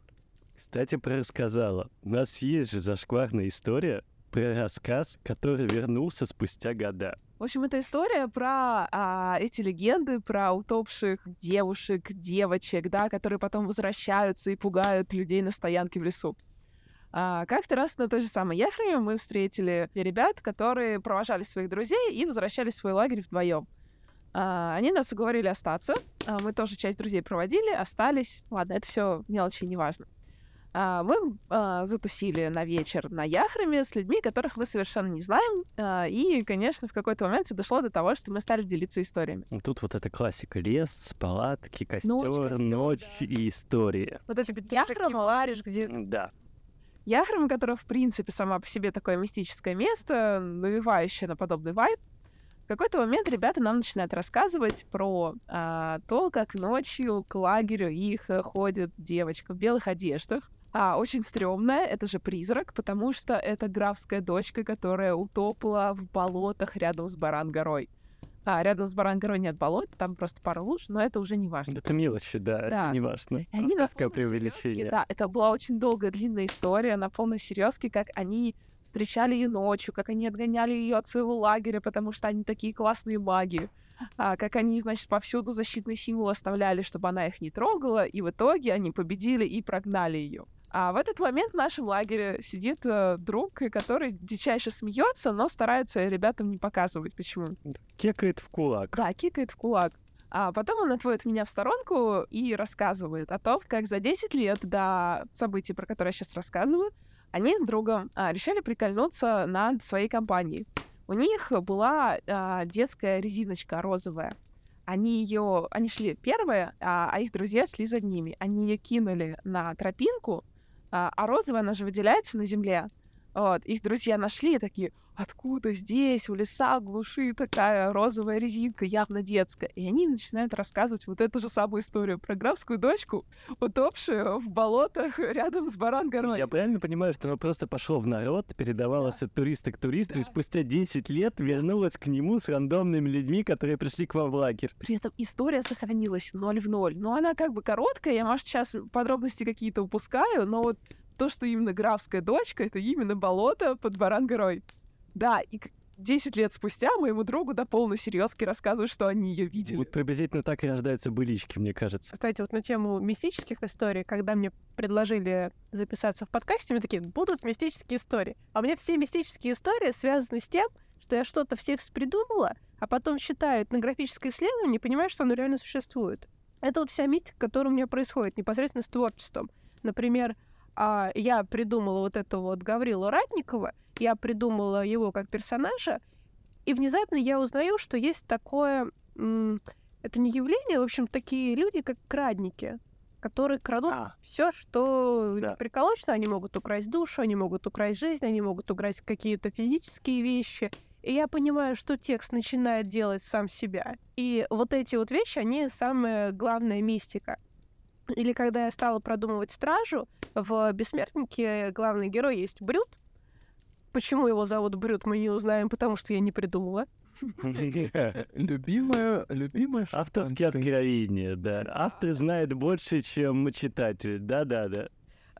Кстати, про рассказала. У нас есть же зашкварная история про рассказ, который вернулся спустя года. В общем, это история про а, эти легенды, про утопших девушек, девочек, да, которые потом возвращаются и пугают людей на стоянке в лесу. А, как-то раз на той же самой Яхреме мы встретили ребят, которые провожали своих друзей и возвращались в свой лагерь вдвоем. А, они нас уговорили остаться. А, мы тоже часть друзей проводили, остались. Ладно, это все мелочи, неважно. А, мы а, затусили на вечер на Яхраме с людьми, которых мы совершенно не знаем. А, и, конечно, в какой-то момент все дошло до того, что мы стали делиться историями. Тут вот эта классика. Лес, палатки, костер, ночь, ночь да. и история. Вот эти Яхрам, Лариш, где... Да. Яхрам, которая, в принципе, сама по себе такое мистическое место, навевающее на подобный вайб, в какой-то момент ребята нам начинают рассказывать про а, то, как ночью к лагерю их ходит девочка в белых одеждах, а, очень стрёмная, это же призрак, потому что это графская дочка, которая утопла в болотах рядом с Баран-горой. А, рядом с Баран-горой нет болот, там просто пара луж, но это уже не важно. Это мелочи, да, да. это не важно. И они на преувеличение. Да, это была очень долгая, длинная история на полной серьезке, как они встречали ее ночью, как они отгоняли ее от своего лагеря, потому что они такие классные маги. А, как они, значит, повсюду защитный символ оставляли, чтобы она их не трогала, и в итоге они победили и прогнали ее. А в этот момент в нашем лагере сидит э, друг, который дичайше смеется, но старается ребятам не показывать, почему. Кикает в кулак. Да, кикает в кулак. А потом он отводит меня в сторонку и рассказывает о том, как за 10 лет до событий, про которые я сейчас рассказываю, они с другом а, решили прикольнуться над своей компанией. У них была а, детская резиночка розовая. Они ее, они шли первые, а, а их друзья шли за ними. Они ее кинули на тропинку, а, а розовая, она же выделяется на земле. Вот, их друзья нашли и такие, откуда здесь, у леса, глуши, такая розовая резинка, явно детская. И они начинают рассказывать вот эту же самую историю про графскую дочку, утопшую в болотах рядом с Баран-горой. Я правильно понимаю, что она просто пошел в народ, передавалась да. от туриста к туристу, да. и спустя 10 лет вернулась к нему с рандомными людьми, которые пришли к вам в лагерь. При этом история сохранилась ноль в ноль. Но она как бы короткая, я, может, сейчас подробности какие-то упускаю, но вот то, что именно графская дочка, это именно болото под Баран-горой. Да, и 10 лет спустя моему другу до полной серьезки рассказывают, что они ее видели. Вот приблизительно так и рождаются былички, мне кажется. Кстати, вот на тему мистических историй, когда мне предложили записаться в подкасте, мне такие, будут мистические истории. А у меня все мистические истории связаны с тем, что я что-то в текст придумала, а потом считаю этнографическое исследование и понимаю, что оно реально существует. Это вот вся мистика, которая у меня происходит непосредственно с творчеством. Например, а, я придумала вот этого вот Гаврила Ратникова, я придумала его как персонажа, и внезапно я узнаю, что есть такое... Это не явление, в общем, такие люди, как крадники, которые крадут А, все, что Да. приколочено. Они могут украсть душу, они могут украсть жизнь, они могут украсть какие-то физические вещи. И я понимаю, что текст начинает делать сам себя. И вот эти вот вещи, они самая главная мистика. Или когда я стала продумывать стражу, в «Бессмертнике» главный герой есть Брют. Почему его зовут Брют, мы не узнаем, потому что я не придумала. Любимая, любимая Авторские откровения, да. Автор знает больше, чем читатель. Да-да-да.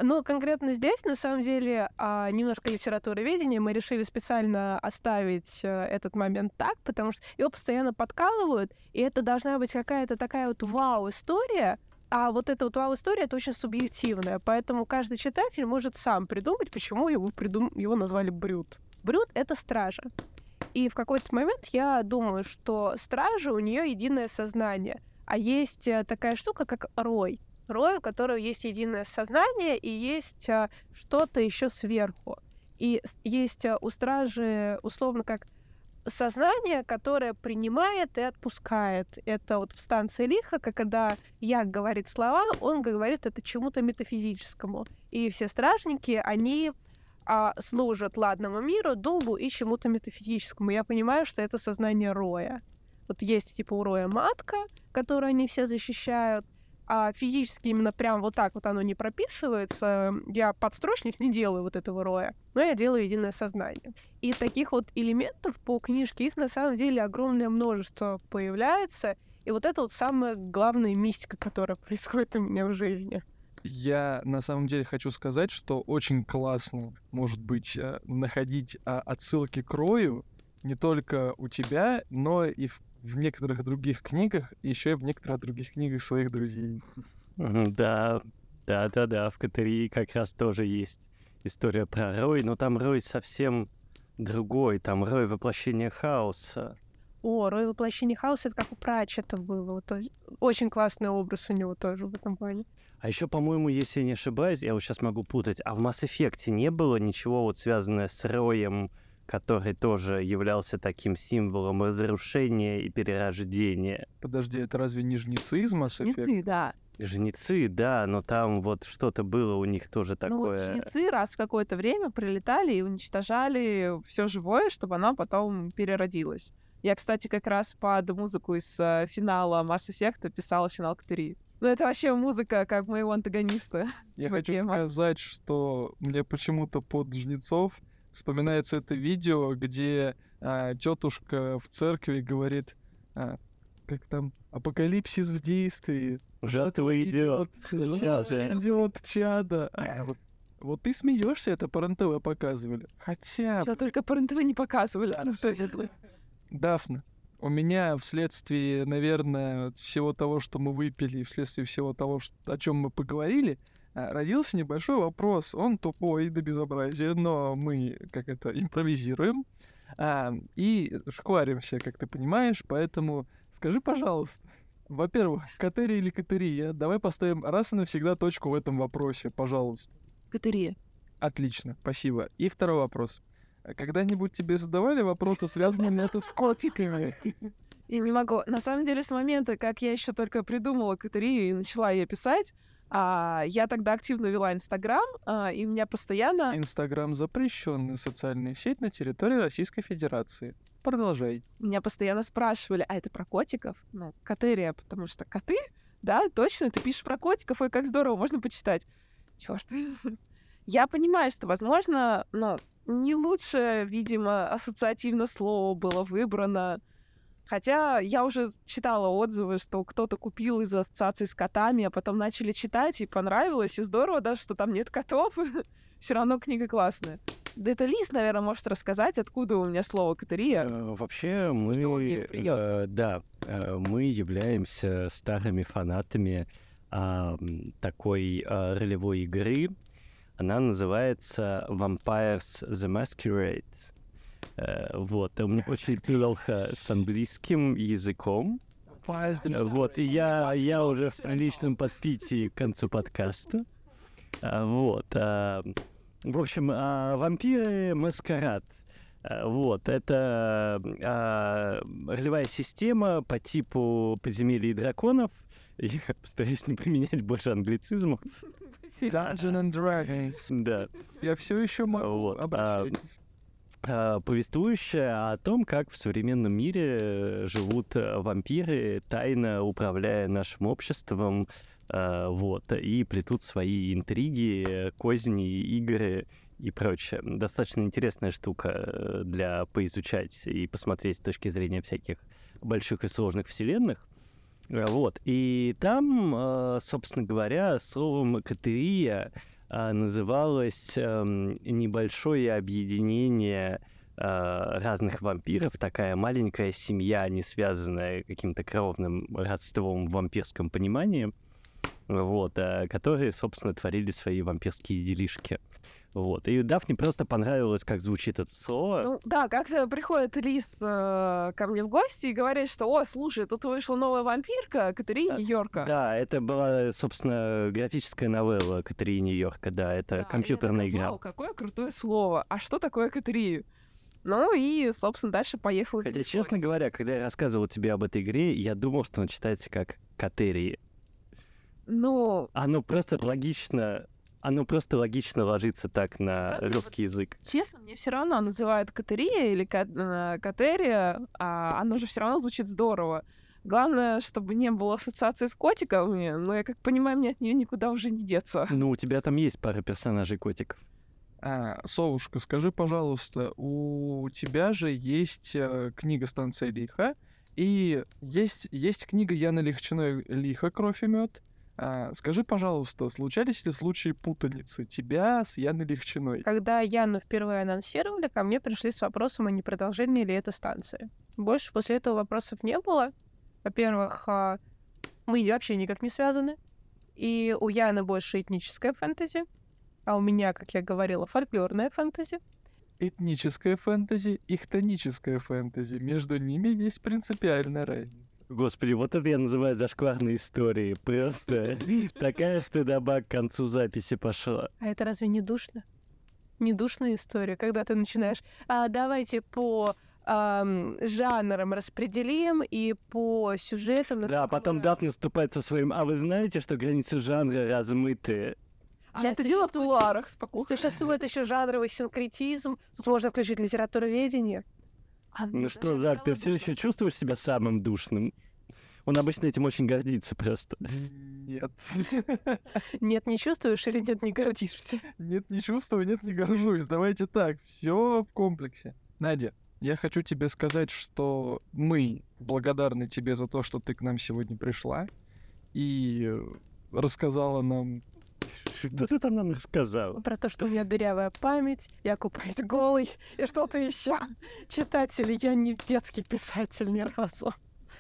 Но конкретно здесь, на самом деле, а, немножко литературоведения, мы решили специально оставить э, этот момент так, потому что его постоянно подкалывают, и это должна быть какая-то такая вот вау-история, а вот эта вот вау-история, это очень субъективная, поэтому каждый читатель может сам придумать, почему его, придум... его назвали Брют. Брют — это стража. И в какой-то момент я думаю, что стража, у нее единое сознание, а есть э, такая штука, как рой. Рой, у которого есть единое сознание и есть а, что-то еще сверху. И есть а, у стражи условно как сознание, которое принимает и отпускает. Это вот в станции лиха, когда я говорит слова, он говорит это чему-то метафизическому. И все стражники, они а, служат ладному миру, дубу и чему-то метафизическому. Я понимаю, что это сознание Роя. Вот есть типа у Роя матка, которую они все защищают, а физически именно прям вот так вот оно не прописывается. Я подстрочник не делаю вот этого роя, но я делаю единое сознание. И таких вот элементов по книжке, их на самом деле огромное множество появляется. И вот это вот самая главная мистика, которая происходит у меня в жизни. Я на самом деле хочу сказать, что очень классно, может быть, э, находить а, отсылки к Рою не только у тебя, но и в, в некоторых других книгах, еще и в некоторых других книгах своих друзей. Мгм, Да, да-да-да, в Катерии как раз тоже есть история про Рой, но там Рой совсем другой, там Рой воплощение хаоса. О, Рой воплощение хаоса, это как у Пратчета было. Вот, очень классный образ у него тоже в этом плане. А еще, по-моему, если я не ошибаюсь, я вот сейчас могу путать, а в Mass Effect не было ничего вот связанное с Роем, который тоже являлся таким символом разрушения и перерождения. Подожди, это разве не жнецы из Mass Effect? Жнецы, да. Жнецы, да, но там вот что-то было у них тоже Ну вот такое. жнецы раз в какое-то время прилетали и уничтожали все живое, чтобы оно потом переродилось. Я, кстати, как раз под музыку из э, финала Mass Effect писала финал 3. Ну, это вообще музыка как моего антагониста. Я хочу тема. сказать, что мне почему-то под жнецов вспоминается это видео, где тетушка в церкви говорит, а, как там, апокалипсис в действии. Жатва идет. Же. Идет чада. А, вот, вот ты смеешься, это по РЕН-ТВ показывали. Хотя. Я только по РНТВ не показывали. Дафна, у меня вследствие, наверное, всего того, что мы выпили, и вследствие всего того, что- о чем мы поговорили, а, родился небольшой вопрос. Он тупой до безобразия, но мы, как это, импровизируем а, и шкваримся, как ты понимаешь, поэтому скажи, пожалуйста, во-первых, Катери или Катерия, давай поставим раз и навсегда точку в этом вопросе, пожалуйста. Катерия. Отлично, спасибо. И второй вопрос. А Когда-нибудь тебе задавали вопросы, связанные ли это с котиками? Я не могу. На самом деле, с момента, как я еще только придумала Катерию и начала ее писать, а, я тогда активно вела Инстаграм, а, и у меня постоянно... Инстаграм запрещенная социальная сеть на территории Российской Федерации. Продолжай. Меня постоянно спрашивали, а это про котиков? Ну, Катерия, потому что коты? Да, точно, ты пишешь про котиков, ой, как здорово, можно почитать. Чёрт. Я понимаю, что, возможно, ну, не лучше, видимо, ассоциативно слово было выбрано. Хотя я уже читала отзывы, что кто-то купил из ассоциации с котами, а потом начали читать, и понравилось, и здорово даже, что там нет котов. Все равно книга классная. Да это Лиз, наверное, может рассказать, откуда у меня слово «катерия». Э, Вообще мы, э, да, э, мы являемся старыми фанатами а, такой а, ролевой игры. Она называется Vampires the Masquerade. Э, Вот, у меня очень плохо с английским языком. Э, Вот, и я, я уже в приличном подпитии к концу подкаста. А, Вот. а, В общем, а, вампиры маскарад. Вот, это а, ролевая система по типу подземелья и драконов, Я постараюсь не применять больше англицизмов. Dungeons and Dragons. Да. Я все еще могу. Вот, Обращайтесь. а, повествующая о том, как в современном мире э, живут э, вампиры, тайно управляя нашим обществом, вот, и плетут свои интриги, э, козни, игры и прочее. Достаточно интересная штука э, для поизучать и посмотреть с точки зрения всяких больших и сложных вселенных. Э, Вот. И там, э, собственно говоря, словом «катерия» называлось эм, небольшое объединение а, разных вампиров, такая маленькая семья, не связанная каким-то кровным родством в вампирском понимании, вот, а, которые, собственно, творили свои вампирские делишки. Вот. И Дафне просто понравилось, как звучит это слово. Ну да, как-то приходит Лис э, ко мне в гости и говорит, что, о, слушай, тут вышла новая вампирка Катерина Нью-Йорка. Да, это была, собственно, графическая новелла Катерины Нью-Йорка, да, это Да, компьютерная такая, игра. «Вау, какое крутое слово. А что такое Катерина? Ну и, собственно, дальше поехал. Хотя, честно говоря, когда я рассказывал тебе об этой игре, я думал, что он читается как Катерии. Ну, Оно просто логично, оно просто логично ложится так на Да, ну русский язык. честно, мне все равно называют Катерия или э, Катерия, а оно же все равно звучит здорово. Главное, чтобы не было ассоциации с котиками, но я как понимаю, мне от нее никуда уже не деться. Ну, у тебя там есть пара персонажей котиков. А, Совушка, скажи, пожалуйста, у тебя же есть э, книга «Станция лиха», и есть, есть книга Яны Лихчиной «Лиха. Кровь и мед». А, скажи, пожалуйста, случались ли случаи путаницы тебя с Яной Лихчиной? Когда Яну впервые анонсировали, ко мне пришли с вопросом, а не продолжение ли это станции. Больше после этого вопросов не было. Во-первых, а, мы вообще никак не связаны. И у Яны больше этническое фэнтези, а у меня, как я говорила, фольклорное фэнтези. Этническое фэнтези и хтоническое фэнтези. Между ними есть принципиальная разница. Господи, вот это я называю зашкварные истории. Просто такая стыдоба к концу записи пошла. А это разве не душно? Не душная история, когда ты начинаешь, а давайте по ам, жанрам распределим и по сюжетам... Да, а потом да. Дафна наступает со своим, а вы знаете, что границы жанра размыты? А Я это дело в кулуарах, спокойно. Существует еще жанровый синкретизм. Тут можно включить литературоведение. Ну что, Зак, ты все еще чувствуешь себя самым душным? Он обычно этим очень гордится просто. Нет. Нет, не чувствуешь или нет, не гордишься? Нет, не чувствую, нет, не горжусь. Давайте так, все в комплексе. Надя, я хочу тебе сказать, что мы благодарны тебе за то, что ты к нам сегодня пришла и рассказала нам Что ты там нам рассказал? Про то, что у меня дырявая память, я купаюсь голый и что-то еще. Читатель, я не детский писатель ни разу.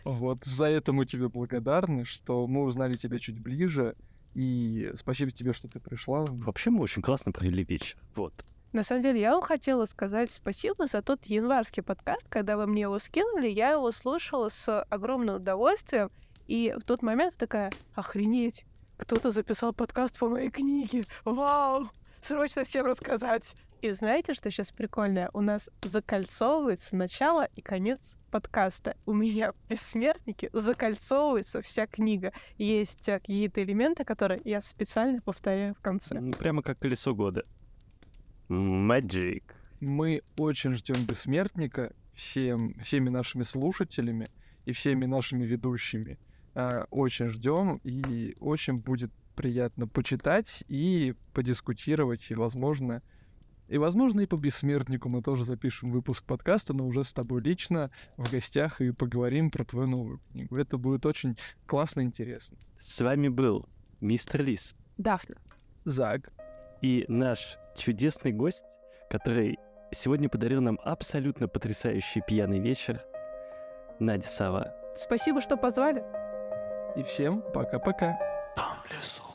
Вот за это мы тебе благодарны, что мы узнали тебя чуть ближе. И спасибо тебе, что ты пришла. Вообще мы очень классно провели вечер. Вот. На самом деле, я вам хотела сказать спасибо за тот январский подкаст. Когда вы мне его скинули, я его слушала с огромным удовольствием. И в тот момент такая, охренеть, кто-то записал подкаст по моей книге. Вау! Срочно всем рассказать. И знаете, что сейчас прикольное? У нас закольцовывается начало и конец подкаста. У меня в «Бессмертнике» закольцовывается вся книга. Есть э, какие-то элементы, которые я специально повторяю в конце. Прямо как колесо года. Magic. Мы очень ждем бессмертника всем, всеми нашими слушателями и всеми нашими ведущими. А, очень ждем, и очень будет приятно почитать и подискутировать, и, возможно, и, возможно, и по бессмертнику мы тоже запишем выпуск подкаста, но уже с тобой лично в гостях и поговорим про твою новую книгу. Это будет очень классно и интересно. С вами был мистер Лис Дафна. Зак, и наш чудесный гость, который сегодня подарил нам абсолютно потрясающий пьяный вечер, Надя Сова. Спасибо, что позвали. И всем пока-пока. Там в лесу